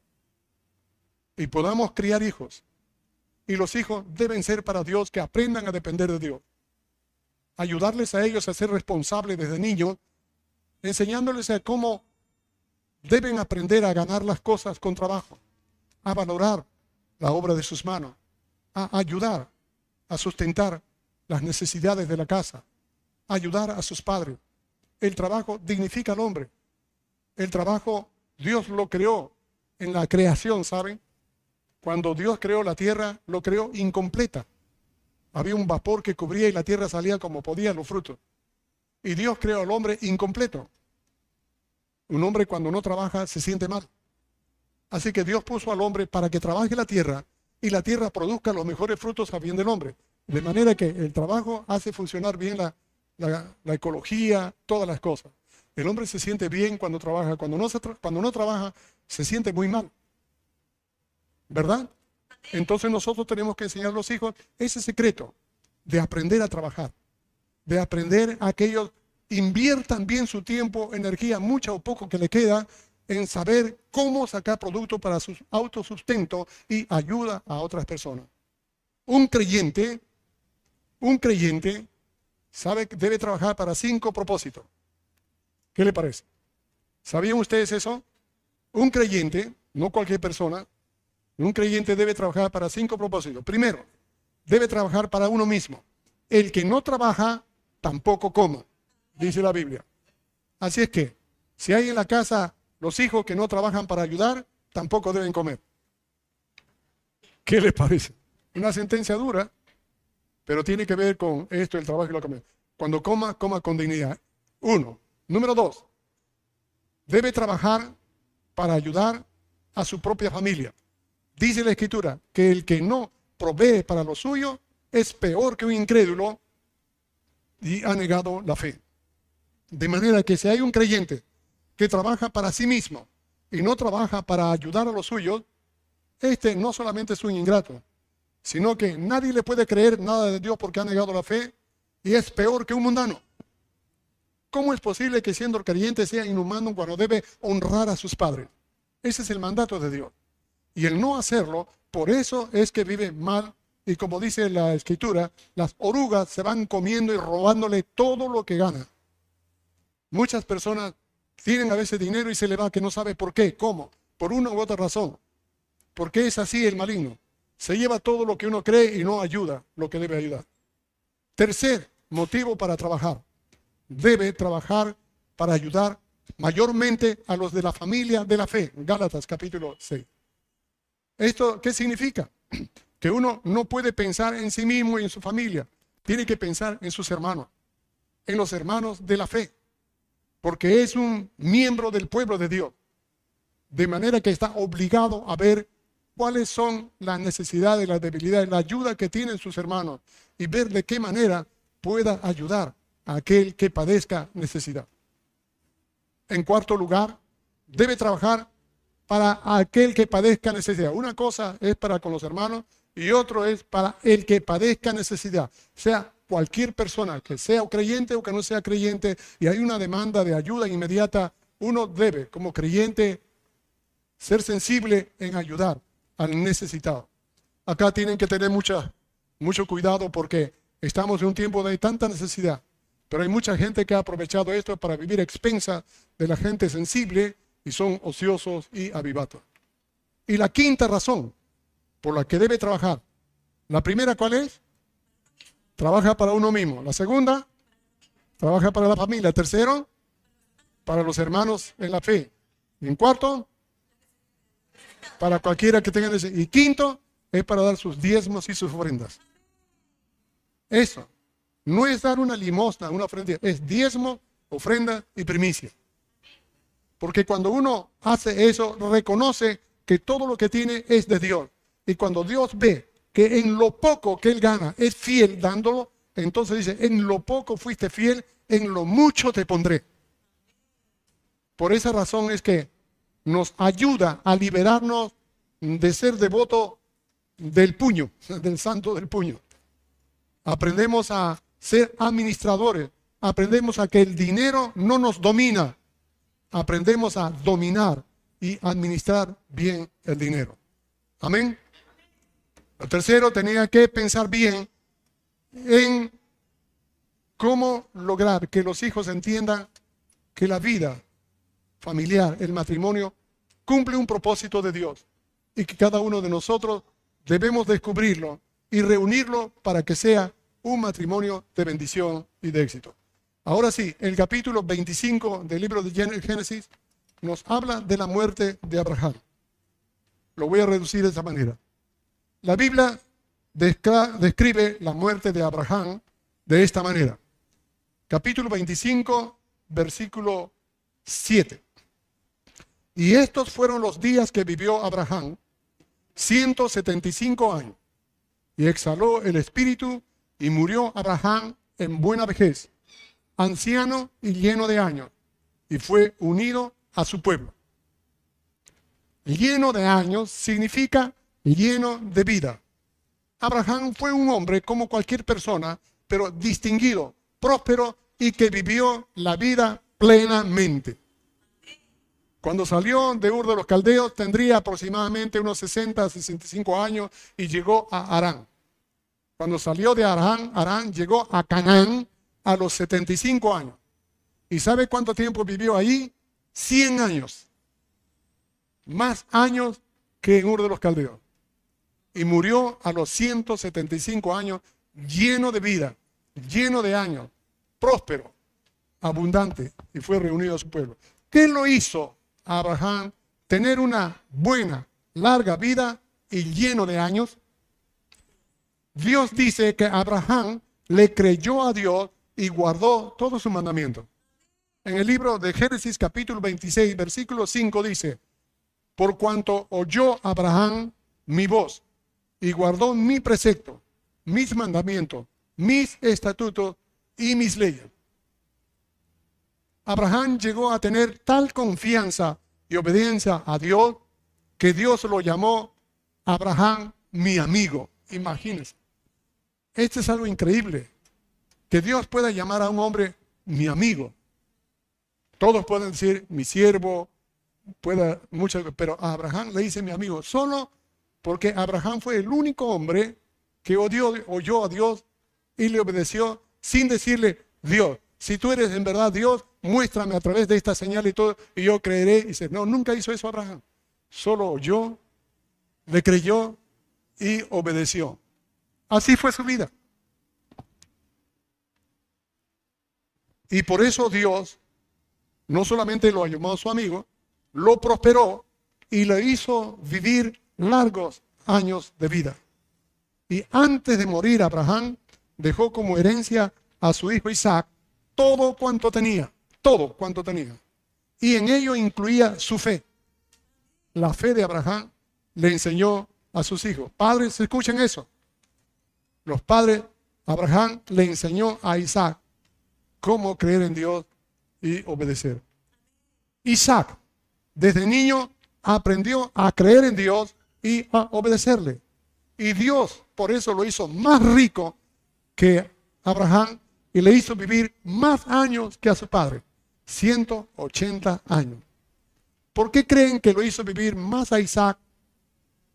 Y podamos criar hijos. Y los hijos deben ser para Dios que aprendan a depender de Dios. Ayudarles a ellos a ser responsables desde niños, enseñándoles a cómo deben aprender a ganar las cosas con trabajo, a valorar la obra de sus manos, a ayudar, a sustentar las necesidades de la casa, a ayudar a sus padres. El trabajo dignifica al hombre. El trabajo Dios lo creó en la creación, ¿saben? Cuando Dios creó la tierra, lo creó incompleta. Había un vapor que cubría y la tierra salía como podía los frutos. Y Dios creó al hombre incompleto. Un hombre cuando no trabaja se siente mal. Así que Dios puso al hombre para que trabaje la tierra y la tierra produzca los mejores frutos a bien del hombre. De manera que el trabajo hace funcionar bien la, la, ecología, todas las cosas. El hombre se siente bien cuando trabaja, cuando no, cuando no trabaja se siente muy mal. ¿Verdad? Entonces nosotros tenemos que enseñar a los hijos ese secreto de aprender a trabajar, de aprender a que ellos inviertan bien su tiempo, energía, mucha o poco que le queda, en saber cómo sacar producto para su autosustento y ayuda a otras personas. Un creyente, un creyente sabe que debe trabajar para cinco propósitos. ¿Qué le parece? ¿Sabían ustedes eso? Un creyente, no cualquier persona, un creyente debe trabajar para cinco propósitos. Primero, debe trabajar para uno mismo. El que no trabaja, tampoco coma, dice la Biblia. Así es que, si hay en la casa los hijos que no trabajan para ayudar, tampoco deben comer. ¿Qué les parece? Una sentencia dura, pero tiene que ver con esto, el trabajo y la comida. Cuando coma, coma con dignidad. Uno. Número dos, debe trabajar para ayudar a su propia familia. Dice la escritura que el que no provee para lo suyo es peor que un incrédulo y ha negado la fe. De manera que si hay un creyente que trabaja para sí mismo y no trabaja para ayudar a los suyos, este no solamente es un ingrato, sino que nadie le puede creer nada de Dios porque ha negado la fe y es peor que un mundano. ¿Cómo es posible que siendo creyente sea inhumano cuando debe honrar a sus padres? Ese es el mandato de Dios. Y el no hacerlo, por eso es que vive mal. Y como dice la escritura, las orugas se van comiendo y robándole todo lo que gana. Muchas personas tienen a veces dinero y se le va que no sabe por qué, cómo, por una u otra razón. Porque es así el maligno. Se lleva todo lo que uno cree y no ayuda lo que debe ayudar. Tercer motivo para trabajar. Debe trabajar para ayudar mayormente a los de la familia de la fe. Gálatas capítulo 6. ¿Esto qué significa? Que uno no puede pensar en sí mismo y en su familia. Tiene que pensar en sus hermanos, en los hermanos de la fe porque es un miembro del pueblo de Dios. De manera que está obligado a ver cuáles son las necesidades, las debilidades, la ayuda que tienen sus hermanos y ver de qué manera pueda ayudar a aquel que padezca necesidad. En cuarto lugar, debe trabajar para aquel que padezca necesidad. Una cosa es para con los hermanos y otro es para el que padezca necesidad, sea cualquier persona, que sea creyente o que no sea creyente, y hay una demanda de ayuda inmediata, uno debe, como creyente, ser sensible en ayudar al necesitado. Acá tienen que tener mucha, mucho cuidado porque estamos en un tiempo de tanta necesidad, pero hay mucha gente que ha aprovechado esto para vivir expensa de la gente sensible y son ociosos y avivatos. Y la quinta razón por la que debe trabajar, la primera cuál es? Trabaja para uno mismo. La segunda, trabaja para la familia. Tercero, para los hermanos en la fe. Y en cuarto, para cualquiera que tenga. Y quinto, es para dar sus diezmos y sus ofrendas. Eso. No es dar una limosna, una ofrenda, es diezmo, ofrenda y primicia. Porque cuando uno hace eso, reconoce que todo lo que tiene es de Dios. Y cuando Dios ve que en lo poco que él gana es fiel dándolo, entonces dice, en lo poco fuiste fiel, en lo mucho te pondré. Por esa razón es que nos ayuda a liberarnos de ser devoto del puño, del santo del puño. Aprendemos a ser administradores, aprendemos a que el dinero no nos domina, aprendemos a dominar y administrar bien el dinero. Amén. Lo tercero, tenía que pensar bien en cómo lograr que los hijos entiendan que la vida familiar, el matrimonio, cumple un propósito de Dios y que cada uno de nosotros debemos descubrirlo y reunirlo para que sea un matrimonio de bendición y de éxito. Ahora sí, el capítulo 25 del libro de Génesis nos habla de la muerte de Abraham. Lo voy a reducir de esta manera. La Biblia describe la muerte de Abraham de esta manera. Capítulo 25, versículo 7. Y estos fueron los días que vivió Abraham, 175 años. Y exhaló el espíritu y murió Abraham en buena vejez, anciano y lleno de años, y fue unido a su pueblo. Lleno de años significa lleno de vida. Abraham fue un hombre como cualquier persona, pero distinguido, próspero y que vivió la vida plenamente. Cuando salió de Ur de los Caldeos tendría aproximadamente unos 60, 65 años y llegó a Arán. Cuando salió de Arán, Arán llegó a Canaán a los 75 años. ¿Y sabe cuánto tiempo vivió ahí? 100 años. Más años que en Ur de los Caldeos. Y murió a los 175 años lleno de vida, lleno de años, próspero, abundante, y fue reunido a su pueblo. ¿Qué lo hizo Abraham tener una buena, larga vida y lleno de años? Dios dice que Abraham le creyó a Dios y guardó todo su mandamiento. En el libro de Génesis capítulo 26, versículo 5 dice, por cuanto oyó Abraham mi voz y guardó mi precepto, mis mandamientos, mis estatutos y mis leyes. Abraham llegó a tener tal confianza y obediencia a Dios que Dios lo llamó Abraham mi amigo. Imagínense. Esto es algo increíble. Que Dios pueda llamar a un hombre mi amigo. Todos pueden decir mi siervo, pueda muchas, pero a Abraham le dice mi amigo, solo porque Abraham fue el único hombre que odió, oyó a Dios y le obedeció sin decirle, Dios, si tú eres en verdad Dios, muéstrame a través de esta señal y todo, y yo creeré. Y dice, no, nunca hizo eso Abraham. Solo oyó, le creyó y obedeció. Así fue su vida. Y por eso Dios no solamente lo llamó a su amigo, lo prosperó y le hizo vivir largos años de vida. Y antes de morir, Abraham dejó como herencia a su hijo Isaac todo cuanto tenía todo cuanto tenía. Y en ello incluía su fe. La fe de Abraham le enseñó a sus hijos. Padres, escuchen eso. Los padres, Abraham le enseñó a Isaac cómo creer en Dios y obedecer. Isaac, desde niño, aprendió a creer en Dios y a obedecerle. Y Dios por eso lo hizo más rico que Abraham y le hizo vivir más años que a su padre. 180 años. ¿Por qué creen que lo hizo vivir más a Isaac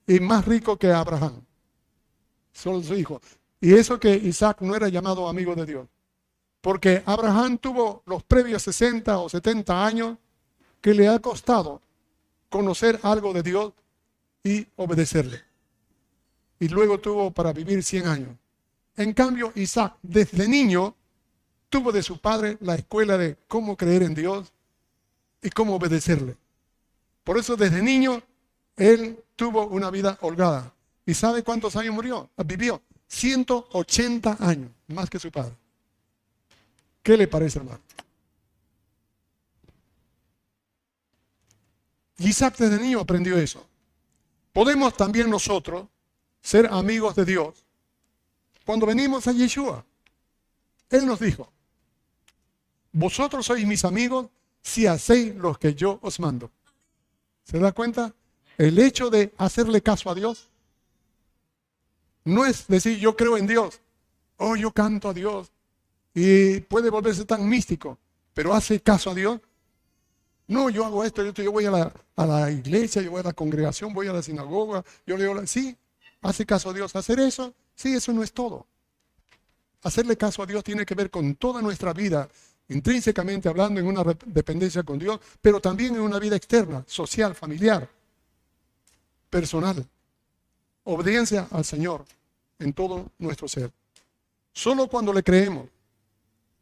y más rico que a Abraham? Solo su hijo. Y eso que Isaac no era llamado amigo de Dios. Porque Abraham tuvo los previos 60 o 70 años que le ha costado conocer algo de Dios y obedecerle. Y luego tuvo para vivir 100 años. En cambio, Isaac desde niño tuvo de su padre la escuela de cómo creer en Dios y cómo obedecerle. Por eso desde niño él tuvo una vida holgada. ¿Y sabe cuántos años murió? Vivió 180 años, más que su padre. ¿Qué le parece, hermano? Isaac desde niño aprendió eso. Podemos también nosotros ser amigos de Dios. Cuando venimos a Yeshua, Él nos dijo, vosotros sois mis amigos si hacéis lo que yo os mando. ¿Se da cuenta? El hecho de hacerle caso a Dios no es decir yo creo en Dios, oh yo canto a Dios y puede volverse tan místico, pero hace caso a Dios. No, yo hago esto, yo, voy a la, iglesia, yo voy a la congregación, voy a la sinagoga, yo leo, sí, hace caso a Dios. Hacer eso, sí, eso no es todo. Hacerle caso a Dios tiene que ver con toda nuestra vida, intrínsecamente hablando en una dependencia con Dios, pero también en una vida externa, social, familiar, personal. Obediencia al Señor en todo nuestro ser. Solo cuando le creemos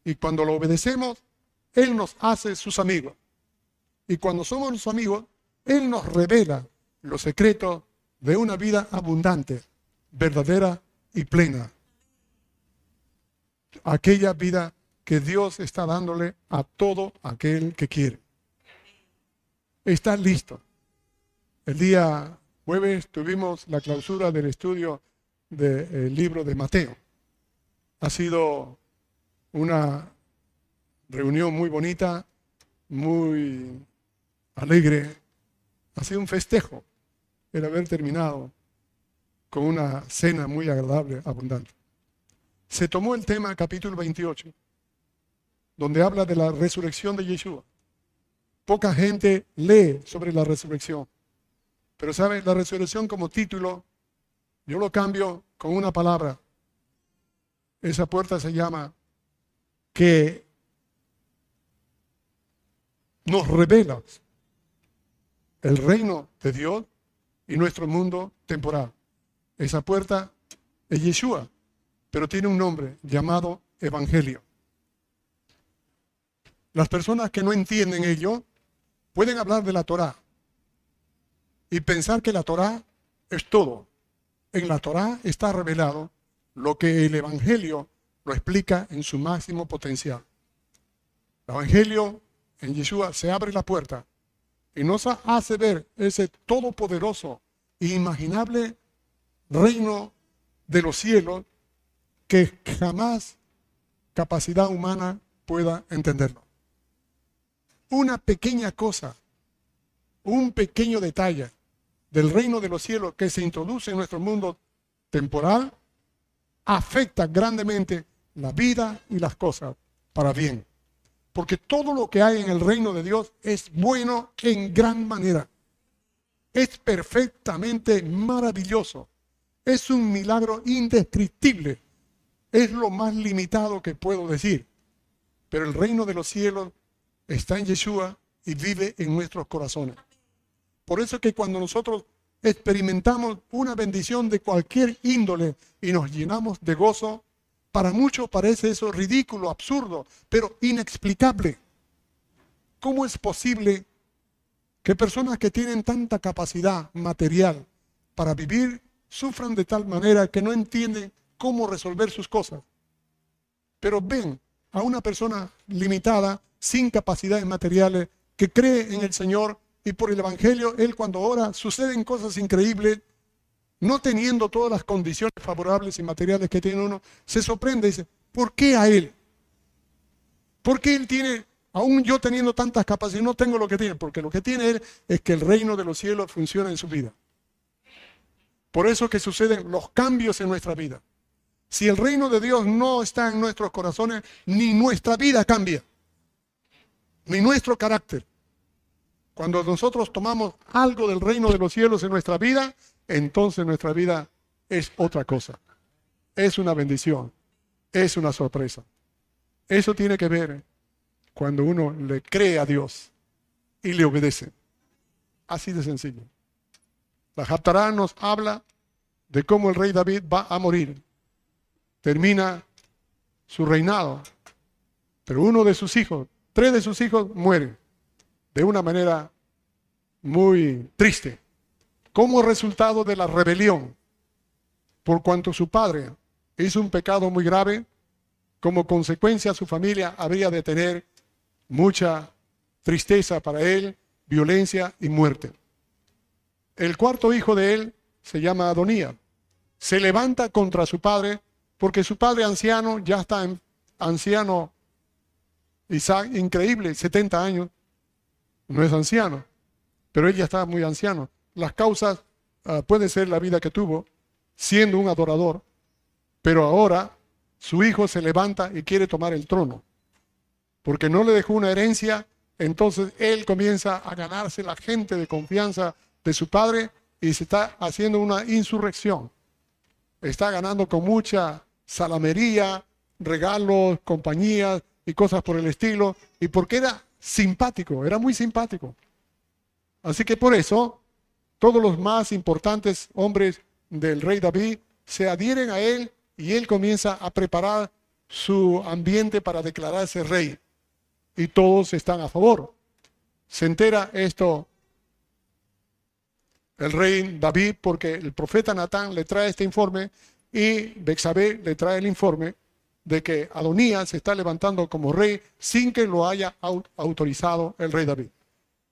y cuando lo obedecemos, Él nos hace sus amigos. Y cuando somos sus amigos, Él nos revela los secretos de una vida abundante verdadera y plena. Aquella vida que Dios está dándole a todo aquel que quiere. Está listo. El día jueves tuvimos la clausura del estudio del libro de Mateo. Ha sido una reunión muy bonita, muy alegre. Ha sido un festejo el haber terminado con una cena muy agradable, abundante. Se tomó el tema capítulo 28, donde habla de la resurrección de Yeshua. Poca gente lee sobre la resurrección. Pero sabe, la resurrección como título, yo lo cambio con una palabra. Esa puerta se llama que nos revela el reino de Dios y nuestro mundo temporal. Esa puerta es Yeshua, pero tiene un nombre llamado Evangelio. Las personas que no entienden ello pueden hablar de la Torá y pensar que la Torá es todo. En la Torá está revelado lo que el Evangelio lo explica en su máximo potencial. El Evangelio en Yeshua se abre la puerta y nos hace ver ese todopoderoso e imaginable reino de los cielos que jamás capacidad humana pueda entenderlo. Una pequeña cosa, un pequeño detalle del reino de los cielos que se introduce en nuestro mundo temporal afecta grandemente la vida y las cosas para bien. Porque todo lo que hay en el reino de Dios es bueno en gran manera. Es perfectamente maravilloso. Es un milagro indescriptible. Es lo más limitado que puedo decir. Pero el reino de los cielos está en Yeshua y vive en nuestros corazones. Por eso es que cuando nosotros experimentamos una bendición de cualquier índole y nos llenamos de gozo, para muchos parece eso ridículo, absurdo, pero inexplicable. ¿Cómo es posible que personas que tienen tanta capacidad material para vivir sufran de tal manera que no entienden cómo resolver sus cosas? Pero ven a una persona limitada, sin capacidades materiales, que cree en el Señor y por el Evangelio, Él cuando ora suceden cosas increíbles no teniendo todas las condiciones favorables y materiales que tiene uno, se sorprende y dice, ¿por qué a él? ¿Por qué él tiene, aún yo teniendo tantas capacidades, no tengo lo que tiene? Porque lo que tiene él es que el reino de los cielos funciona en su vida. Por eso que suceden los cambios en nuestra vida. Si el reino de Dios no está en nuestros corazones, ni nuestra vida cambia, ni nuestro carácter. Cuando nosotros tomamos algo del reino de los cielos en nuestra vida, entonces nuestra vida es otra cosa. Es una bendición, es una sorpresa. Eso tiene que ver cuando uno le cree a Dios y le obedece. Así de sencillo. La Japtará nos habla de cómo el rey David va a morir. Termina su reinado. Pero uno de sus hijos, tres de sus hijos mueren de una manera muy triste como resultado de la rebelión, por cuanto su padre hizo un pecado muy grave, como consecuencia su familia habría de tener mucha tristeza para él, violencia y muerte. El cuarto hijo de él se llama Adonía. Se levanta contra su padre porque su padre anciano ya está en, anciano, Isaac, increíble, 70 años, no es anciano, pero él ya está muy anciano las causas uh, pueden ser la vida que tuvo siendo un adorador, pero ahora su hijo se levanta y quiere tomar el trono, porque no le dejó una herencia, entonces él comienza a ganarse la gente de confianza de su padre y se está haciendo una insurrección. Está ganando con mucha salamería, regalos, compañías y cosas por el estilo, y porque era simpático, era muy simpático. Así que por eso todos los más importantes hombres del rey David se adhieren a él y él comienza a preparar su ambiente para declararse rey. Y todos están a favor. Se entera esto el rey David, porque el profeta Natán le trae este informe y Bexabé le trae el informe de que Adonías se está levantando como rey sin que lo haya autorizado el rey David.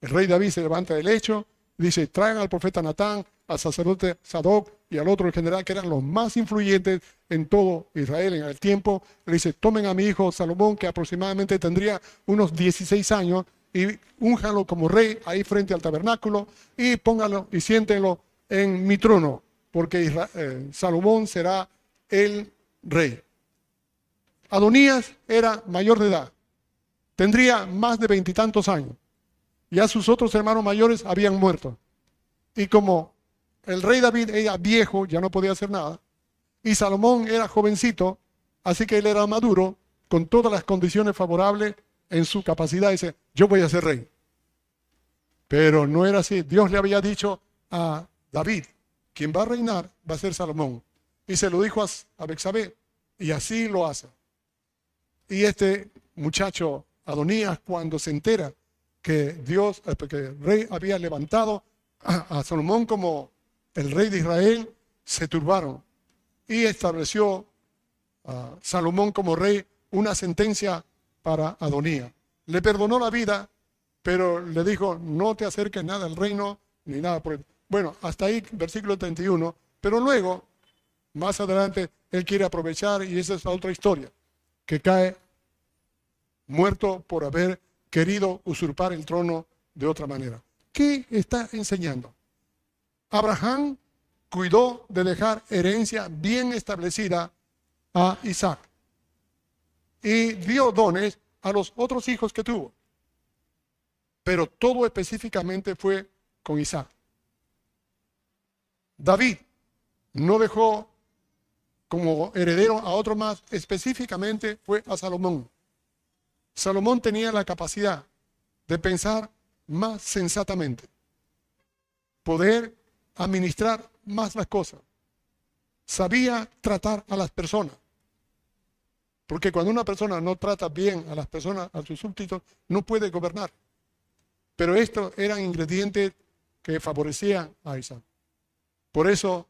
El rey David se levanta del hecho, dice, traigan al profeta Natán, al sacerdote Sadoc y al otro general, que eran los más influyentes en todo Israel en el tiempo. Le dice, tomen a mi hijo Salomón, que aproximadamente tendría unos 16 años, y únjalo como rey ahí frente al tabernáculo y pónganlo y siéntenlo en mi trono, porque eh, Salomón será el rey. Adonías era mayor de edad, tendría más de veintitantos años. Ya sus otros hermanos mayores habían muerto. Y como el rey David era viejo, ya no podía hacer nada, y Salomón era jovencito, así que él era maduro, con todas las condiciones favorables en su capacidad, dice, yo voy a ser rey. Pero no era así. Dios le había dicho a David, quien va a reinar va a ser Salomón. Y se lo dijo a, Bexabé, y así lo hace. Y este muchacho, Adonías, cuando se entera que Dios, eh, que el rey había levantado a, Salomón como el rey de Israel, se turbaron y estableció a Salomón como rey una sentencia para Adonías. Le perdonó la vida, pero le dijo, no te acerques nada al reino, ni nada por Bueno, hasta ahí, versículo 31, pero luego, más adelante, él quiere aprovechar, y esa es otra historia, que cae muerto por haber querido usurpar el trono de otra manera. ¿Qué está enseñando? Abraham cuidó de dejar herencia bien establecida a Isaac y dio dones a los otros hijos que tuvo. Pero todo específicamente fue con Isaac. David no dejó como heredero a otro más, específicamente fue a Salomón. Salomón tenía la capacidad de pensar más sensatamente, poder administrar más las cosas, sabía tratar a las personas. Porque cuando una persona no trata bien a las personas, a sus súbditos, no puede gobernar. Pero estos eran ingredientes que favorecían a Isaac. Por eso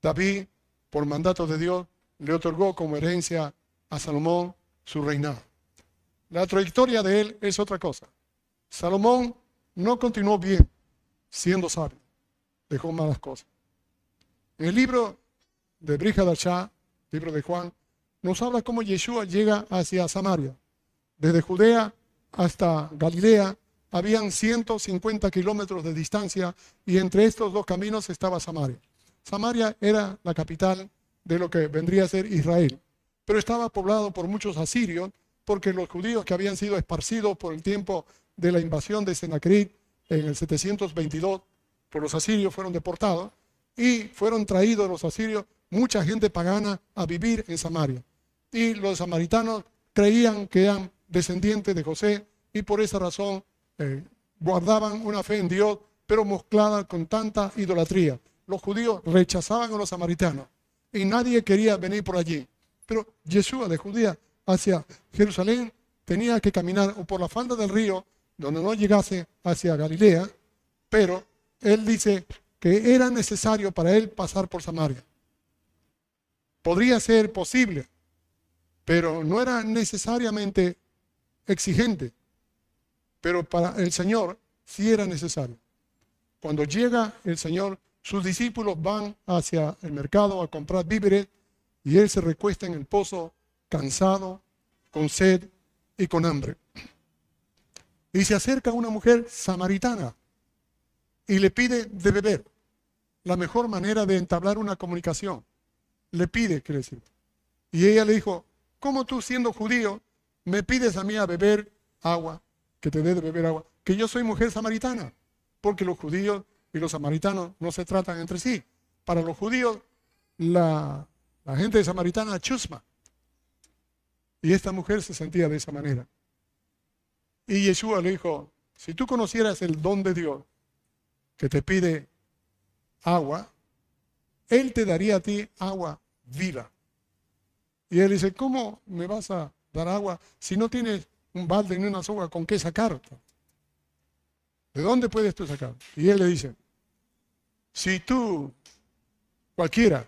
David, por mandato de Dios, le otorgó como herencia a Salomón su reinado. La trayectoria de él es otra cosa. Salomón no continuó bien siendo sabio, dejó malas cosas. En el libro de Brihadashah, libro de Juan, nos habla cómo Yeshua llega hacia Samaria. Desde Judea hasta Galilea habían 150 kilómetros de distancia y entre estos dos caminos estaba Samaria. Samaria era la capital de lo que vendría a ser Israel, pero estaba poblado por muchos asirios porque los judíos que habían sido esparcidos por el tiempo de la invasión de Sennacherib en el 722 por los asirios fueron deportados y fueron traídos los asirios mucha gente pagana a vivir en Samaria. Y los samaritanos creían que eran descendientes de José y por esa razón eh, guardaban una fe en Dios, pero mezclada con tanta idolatría. Los judíos rechazaban a los samaritanos y nadie quería venir por allí. Pero Yeshua de Judía hacia Jerusalén, tenía que caminar o por la falda del río, donde no llegase hacia Galilea, pero él dice que era necesario para él pasar por Samaria. Podría ser posible, pero no era necesariamente exigente. Pero para el Señor sí era necesario. Cuando llega el Señor, sus discípulos van hacia el mercado a comprar víveres y él se recuesta en el pozo cansado, con sed y con hambre. Y se acerca una mujer samaritana y le pide de beber. La mejor manera de entablar una comunicación. Le pide, quiere decir. Y ella le dijo, ¿cómo tú siendo judío me pides a mí a beber agua, que te dé de beber agua? Que yo soy mujer samaritana, porque los judíos y los samaritanos no se tratan entre sí. Para los judíos, la, la gente samaritana chusma, y esta mujer se sentía de esa manera. Y Yeshua le dijo, si tú conocieras el don de Dios que te pide agua, Él te daría a ti agua viva. Y él dice, ¿cómo me vas a dar agua si no tienes un balde ni una soga con qué sacar? ¿De dónde puedes tú sacar? Y él le dice, si tú, cualquiera,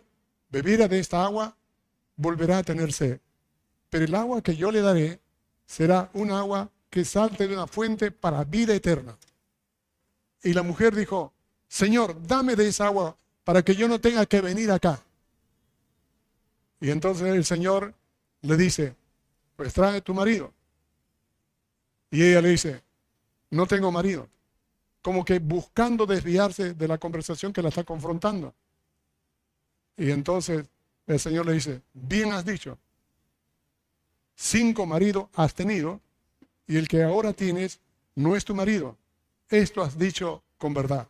bebiera de esta agua, volverá a tener sed. Pero el agua que yo le daré será un agua que salte de una fuente para vida eterna. Y la mujer dijo, Señor, dame de esa agua para que yo no tenga que venir acá. Y entonces el Señor le dice, pues trae tu marido. Y ella le dice, no tengo marido. Como que buscando desviarse de la conversación que la está confrontando. Y entonces el Señor le dice, bien has dicho, cinco maridos has tenido y el que ahora tienes no es tu marido. Esto has dicho con verdad.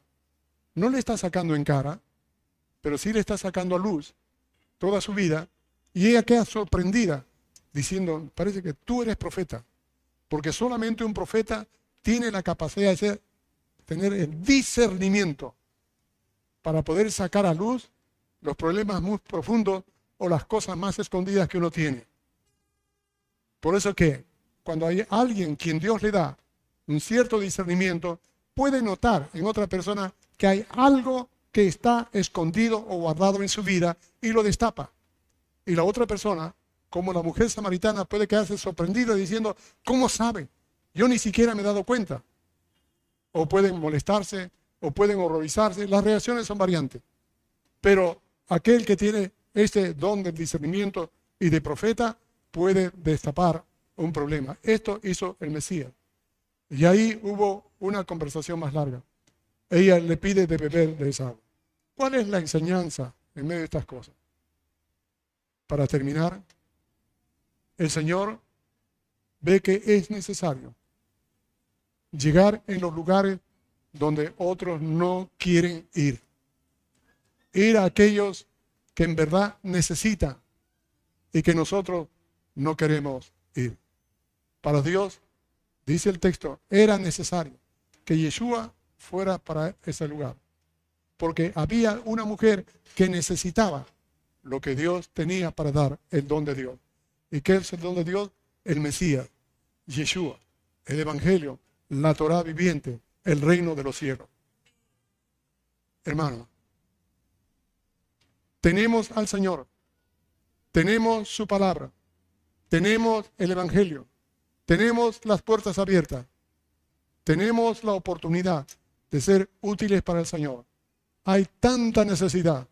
No le está sacando en cara, pero sí le está sacando a luz toda su vida y ella queda sorprendida diciendo, parece que tú eres profeta, porque solamente un profeta tiene la capacidad de tener el discernimiento para poder sacar a luz los problemas muy profundos o las cosas más escondidas que uno tiene. Por eso que cuando hay alguien quien Dios le da un cierto discernimiento, puede notar en otra persona que hay algo que está escondido o guardado en su vida y lo destapa. Y la otra persona, como la mujer samaritana, puede quedarse sorprendida diciendo, ¿cómo sabe? Yo ni siquiera me he dado cuenta. O pueden molestarse, o pueden horrorizarse. Las reacciones son variantes. Pero aquel que tiene este don del discernimiento y de profeta puede destapar un problema. Esto hizo el Mesías. Y ahí hubo una conversación más larga. Ella le pide de beber de esa agua. ¿Cuál es la enseñanza en medio de estas cosas? Para terminar, el Señor ve que es necesario llegar en los lugares donde otros no quieren ir. Ir a aquellos que en verdad necesitan y que nosotros no queremos ir. Para Dios, dice el texto, era necesario que Yeshua fuera para ese lugar. Porque había una mujer que necesitaba lo que Dios tenía para dar, el don de Dios. ¿Y qué es el don de Dios? El Mesías, Yeshua, el Evangelio, la Torah viviente, el reino de los cielos. Hermano, tenemos al Señor, tenemos su palabra, tenemos el Evangelio, tenemos las puertas abiertas, tenemos la oportunidad de ser útiles para el Señor. Hay tanta necesidad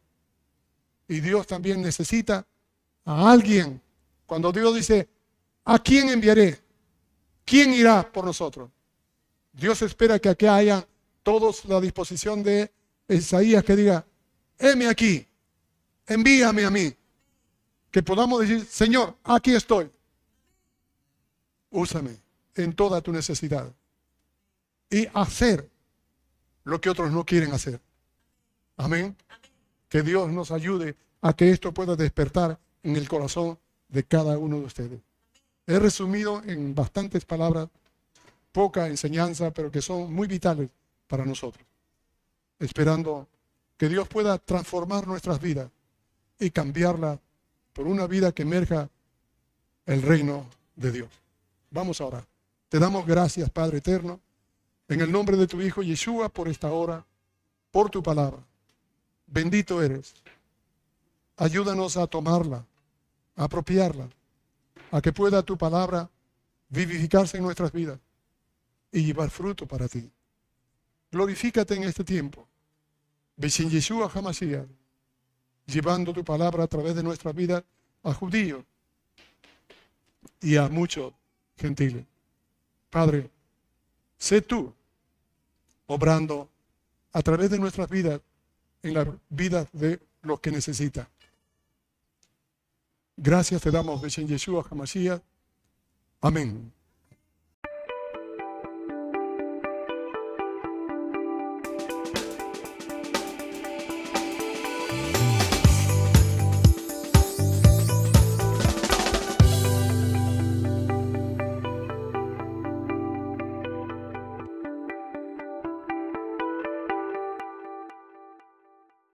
y Dios también necesita a alguien. Cuando Dios dice, ¿a quién enviaré? ¿Quién irá por nosotros? Dios espera que aquí haya todos la disposición de Isaías que diga, heme aquí, envíame a mí. Que podamos decir, Señor, aquí estoy. Úsame en toda tu necesidad. Y hacer lo que otros no quieren hacer. Amén. Que Dios nos ayude a que esto pueda despertar en el corazón de cada uno de ustedes. He resumido en bastantes palabras poca enseñanza, pero que son muy vitales para nosotros. Esperando que Dios pueda transformar nuestras vidas y cambiarla por una vida que emerja el reino de Dios. Vamos ahora. Te damos gracias, Padre eterno, en el nombre de tu Hijo Yeshua por esta hora, por tu palabra. Bendito eres. Ayúdanos a tomarla, a apropiarla, a que pueda tu palabra vivificarse en nuestras vidas y llevar fruto para ti. Glorifícate en este tiempo. Beshin Yeshua Hamashiach, llevando tu palabra a través de nuestra vida a judíos y a muchos gentiles. Padre, sé tú obrando a través de nuestras vidas en la vida de los que necesitan. Gracias te damos, Beshin Yeshua Hamashiach. Amén.